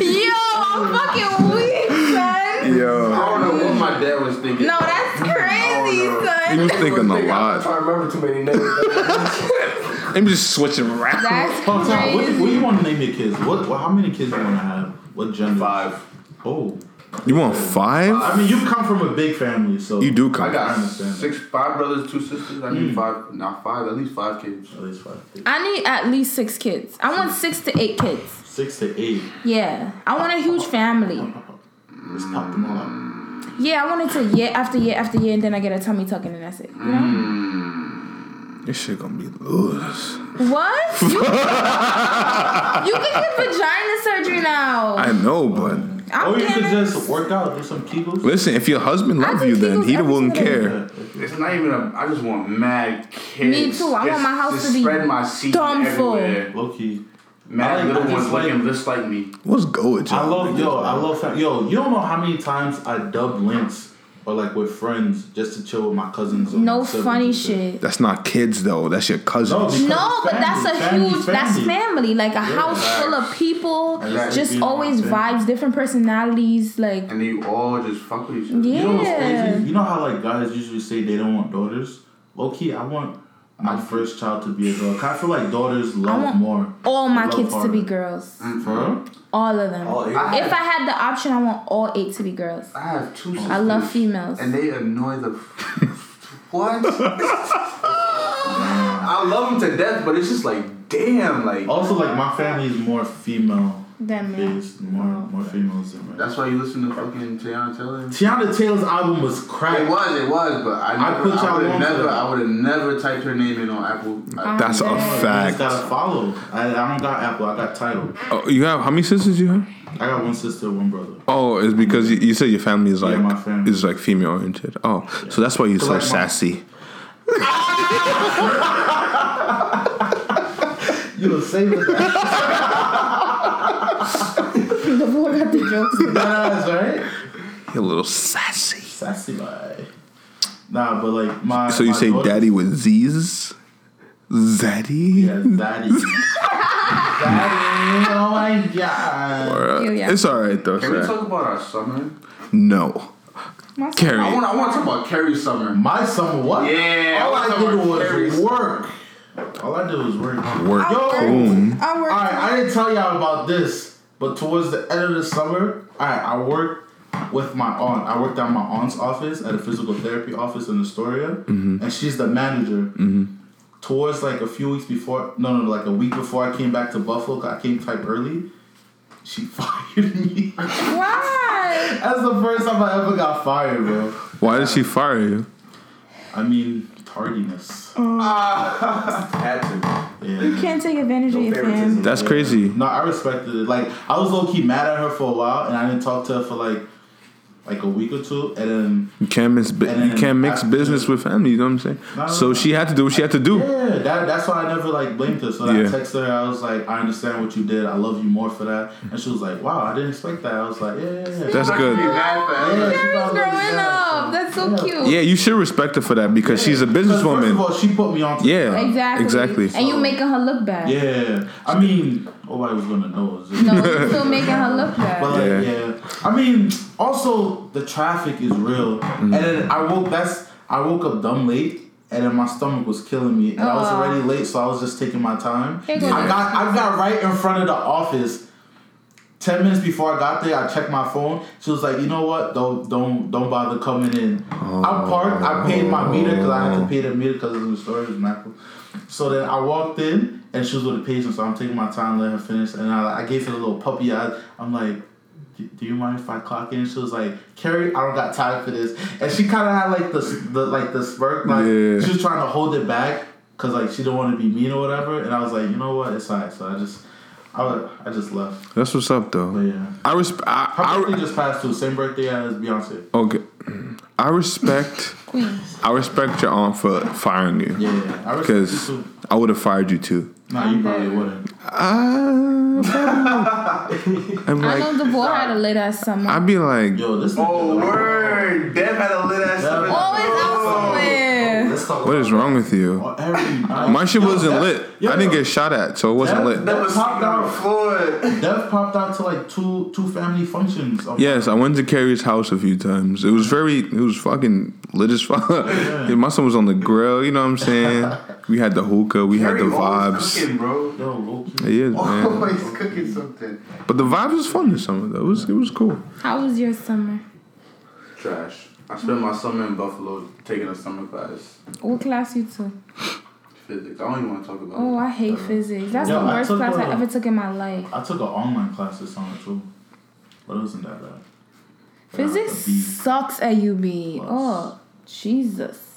Yo, I'm fucking weak, son. Yo. I don't know what my dad was thinking. No, that's crazy, no. he was thinking a I'm lot. trying to remember too many names. Him just switching around. That's Hold on. What, what crazy. you want to name your kids? What, what? How many kids do you want to have? What gender? Five. Oh. You want five? I mean, you come from a big family, so You do I come. I got understand. six, five brothers, two sisters. I need hmm. five, not five, at least five kids. At least five. kids. I need at least six kids. I want six to eight kids. Six to eight. Yeah, I want a huge family. Let's pop them all up. Yeah, I want it to year after year after year, and then I get a tummy tucking, and then that's it. You know hmm. This shit gonna be loose. what? You, you can get vagina surgery now. I know, but I'm Or you could just work out, do some kegels. listen, if your husband I love do you, then Kegels he every wouldn't single care. It's not even a. I just want mad kids. Me too. I want my house just to be spread my seed dumb full. everywhere. Low key. Mad I like- little I just ones like- looking just like me. What's go with you? I love yo. I love fam- yo. You don't know how many times I dub links or like with friends just to chill with my cousins. or no funny shit. That's not kids though. That's your cousins. because No, it's but that's a family, huge. family, That's family. family. Like a house full of people, Exactly. just Being always vibes, different personalities. Like And you all just fuck with each other. yeah. You know what's crazy? You know how like guys usually say they don't want daughters. Low key, I want. my first child to be a girl. 'Cause I feel like daughters love want more. All my Love kids to be harder. girls. For real? All of them. All eight. I- If I had the option, I want all eight to be girls. I have two sisters. I love females. And they annoy the. what? I love them to death, but it's just like, damn, like. Also, like my family is more female Them men. based, more more females than men. That's why you listen to fucking Teyana Taylor. Teyana Taylor's album was crack. It was, it was, but I I put I, y'all would have never. I would have never typed her name in on Apple. I, That's a dead. You fact. gotta follow. I, I don't got Apple. I got Tidal. Oh, you have how many sisters you have? I got one sister, one brother. Oh, it's because you, you said your family is Yeah, like my family. is like female oriented. Oh, so that's why you're so like my- sassy. You know, save it. The boy got the. That's right. You're a little sassy. Sassy boy. Nah, but like my. So you my say daughter- daddy with Z's? Zaddy? Yeah, daddy. daddy. Oh my god. Or, uh, Ew, yeah. It's alright though. Can we talk about our summer? No. My son- Kery. I want, I want to talk about Kery's summer. My summer, what? Yeah, All I wanna did talk about Kery's- was work. All I did was work. Work. Yo, Coon. I work. Alright, I didn't tell y'all about this, but towards the end of the summer, alright, I worked with my aunt. I worked at my aunt's office at a physical therapy office in Astoria, Mm-hmm. and she's the manager. Towards like a few weeks before, no, no, like a week before I came back to Buffalo, 'cause I came type early. She fired me. Why? That's the first time I ever got fired, bro. Why did she fire you? I mean, tardiness. Had to. Yeah. You can't take advantage of your favoritism. fam. That's crazy. No, I respected it. Like I was low key mad at her for a while, and I didn't talk to her for like like a week or two, and then You can't mix. bu- And You can't mix after- business with family. You know what I'm saying? No, no, So no. she had to do what she had to do. yeah, that that's why I never like blamed her. So I texted her. I was like, I understand what you did. I love you more for that. And she was like, Wow, I didn't expect that. I was like, Yeah, yeah, yeah. That's Be good. mad. Yeah, she Kery's growing loved that. up. That's so Yeah. cute. Yeah, you should respect her for that because she's a Because First of businesswoman. all, she put me on. To Yeah, Exactly. exactly. And you making her look bad. Yeah. I mean, nobody was gonna know. No, you still making her look But bad. like, Yeah. yeah. I mean, also the traffic is real, Mm-hmm. and then I woke. That's I woke up dumb late, and then my stomach was killing me, and I was already late, so I was just taking my time. Goes I got I got right in front of the office. Ten minutes before I got there, I checked my phone. She was like, "You know what? Don't don't don't bother coming in." I parked. I paid my meter because I had to pay the meter because it was in storage in Napa. So then I walked in, and she was with a patient, so I'm taking my time, letting her finish. And I, I gave her a little puppy eye. I'm like, "Do- "Do you mind if I clock in?" She was like, "Kery, I don't got time for this." And she kind of had like the the like the smirk, like Yeah. she was trying to hold it back because like she didn't want to be mean or whatever. And I was like, you know what, it's alright. So I just, I, wa- I just left. That's what's up But though. yeah, I respect. I, her birthday I, just passed too. Same birthday as Beyonce. okay. I respect. Queens. I respect your aunt for firing you Yeah, yeah. I respect because you too. I would have fired you too. Nah, you probably wouldn't. Uh, I'm I like, know the boy had a lit ass summer. I'd be like, Yo, this. Oh, nigga- word. Dev had a lit ass summer. Always out somewhere. Let's talk what about is wrong with you? Every. My shit Yo, wasn't Dev- lit. yo, I didn't get shot at, so it wasn't Dev- lit. That was Popped sleeping on the out. floor. Dev popped out to like two two family functions. of- Yes, I went to Kery's house a few times. It was very, it was fucking lit as fuck. Yeah, my son was on the grill, you know what I'm saying? We had the hookah, we had the vibes. Cooking, bro. Yo, low key. He is, man. Always cooking something. But the vibe was fun this summer, though. It was, it was cool. How was your summer? Trash. I spent my summer in Buffalo taking a summer class. What class you took? Physics. I don't even want to talk about Oh, it. I hate physics. That's Yo, the worst took class I a- ever took in my life. I took an online class this summer too, but it wasn't that bad. Physics got a B. sucks at UB. Plus. Oh, Jesus.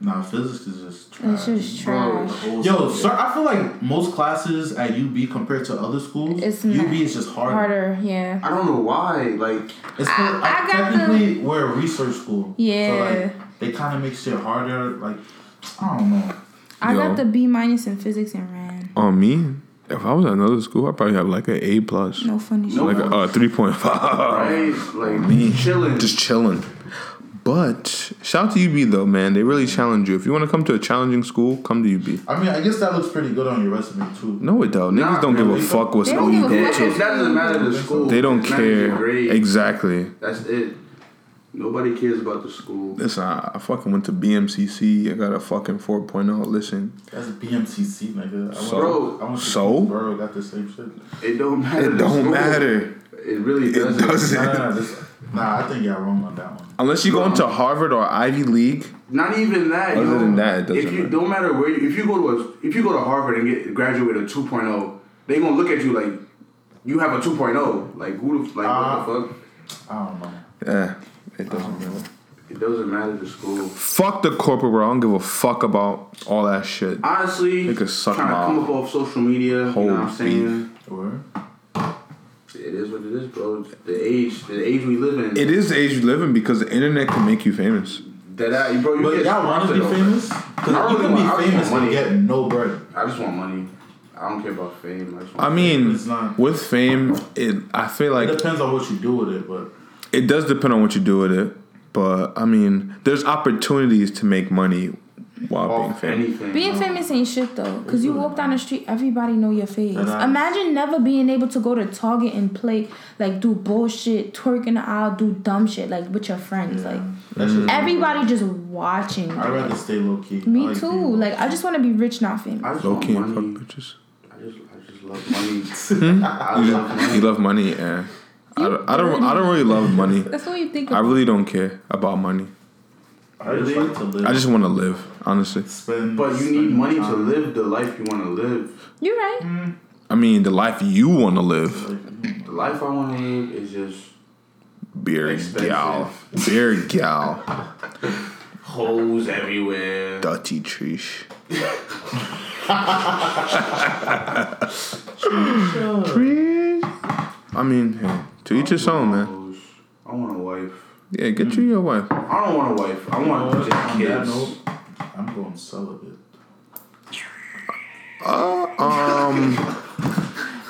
Nah, physics is just trash. It's just Bro, trash. the whole Yo, sir, I feel like most classes at UB compared to other schools, It's UB is just harder. Harder, yeah. I don't know why. Like, It's I- for, I like, got the- technically we're a research school. Yeah. So like they kind of make shit harder. Like I don't know. I Yo. got the B minus in physics and ran. On me, if I was at another school, I'd probably have like an A plus. No funny shit. Like a uh, 3.5. right? Like, Me. chilling. Just chilling. But shout out to UB though, man. They really challenge you. If you want to come to a challenging school, come to UB. I mean, I guess that looks pretty good on your resume too. No, it don't. Nah, Niggas don't give a fuck what They school you go to. It, that doesn't matter to school. They don't It matters your care. Exactly. That's it. Nobody cares about the school. Listen, I, I fucking went to BMCC. I got a fucking 4.0. Listen, That's a BMCC, nigga. I So- went, I went to so? Bro, got the same shit. It don't matter. it don't school. matter. It really doesn't. doesn't. Nah, nah, nah, I think y'all wrong on that one. Unless you go into Harvard or Ivy League. Not even that. Other yo. than that, it doesn't If you matter. don't matter where, you, if you go to a, if you go to Harvard and get graduate with a 2.0, they gonna look at you like you have a 2.0. Like who the like Uh, what the fuck? I don't know. Yeah, it doesn't matter. It doesn't matter the school. Fuck the corporate world. I don't give a fuck about all that shit. Honestly, They could suck trying to come up off social media. You know what I'm saying? Word? It is what it is, bro. The age, the age we live in. It is the age you live in because the internet can make you famous. that I, bro. You But get y'all want to be famous? I Because really you can want- be just famous want and money. get no bread. I just want money. I don't care about fame. I just want I mean, It's not- with fame, it I feel like it depends on what you do with it, but it does depend on what you do with it. But I mean, there's opportunities to make money while being famous. anything. Being famous ain't shit though, cause you walk down the street, everybody know your face. And Imagine never being able to go to Target and play like do bullshit, twerk in the aisle, do dumb shit like with your friends. Like that's just everybody just watching. I'd rather stay low key. Me like too. Like I just want to be rich, not famous. I just Low key and fuck bitches. I just, I just love money. I love hmm? money. You love money, yeah. I don't, I don't. I don't really love money. That's what you think. I really don't care about money. I just like to live. I just want to live, honestly. spend. But you need money to live the life you want to live. You're right. Mm. I mean, the life you want to live. The life I want to live is just Beer Expensive. gal, beer gal, hoes everywhere. dirty trish. I mean, hey, to each his own, man. I want a wife. Yeah, get you your wife. I don't want a wife. I You know want what? just On that kids. note, I'm going celibate. Um,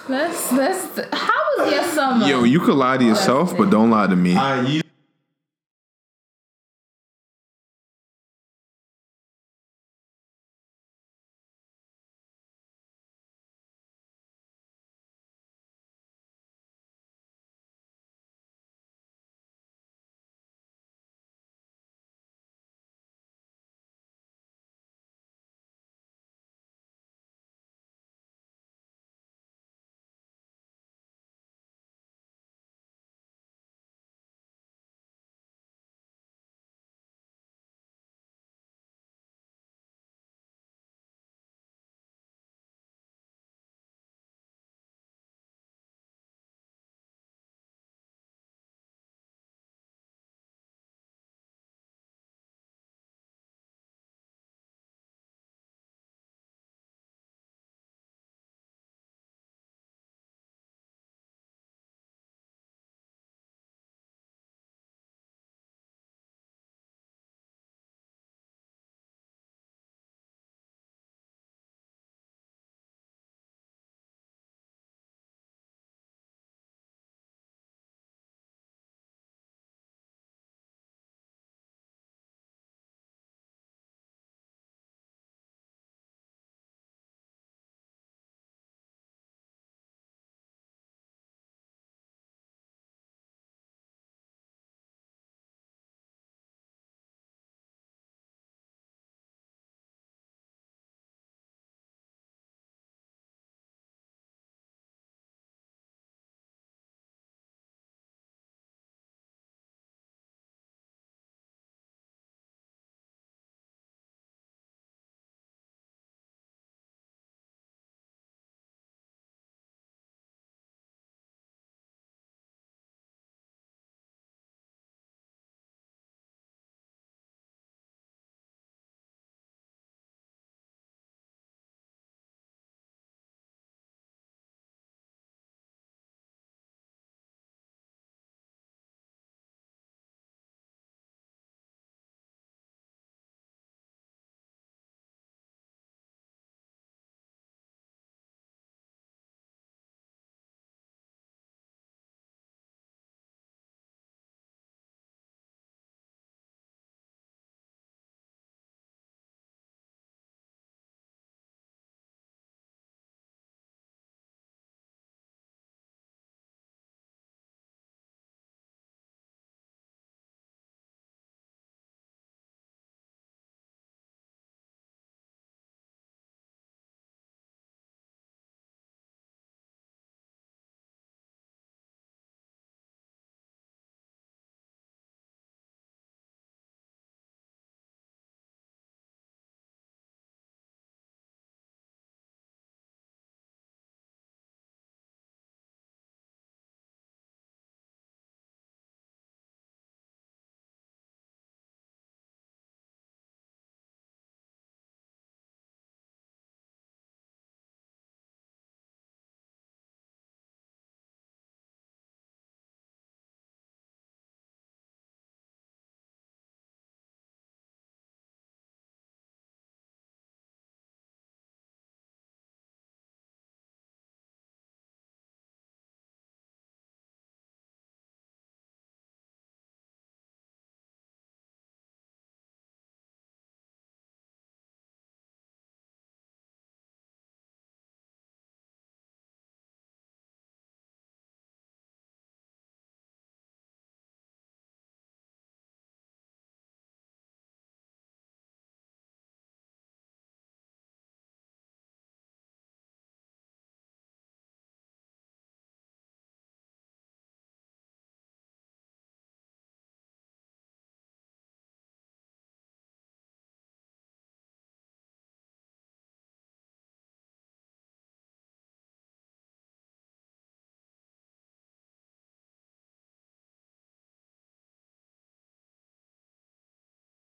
Let's let's. How was your summer? yo, you could lie to yourself, but don't lie to me. I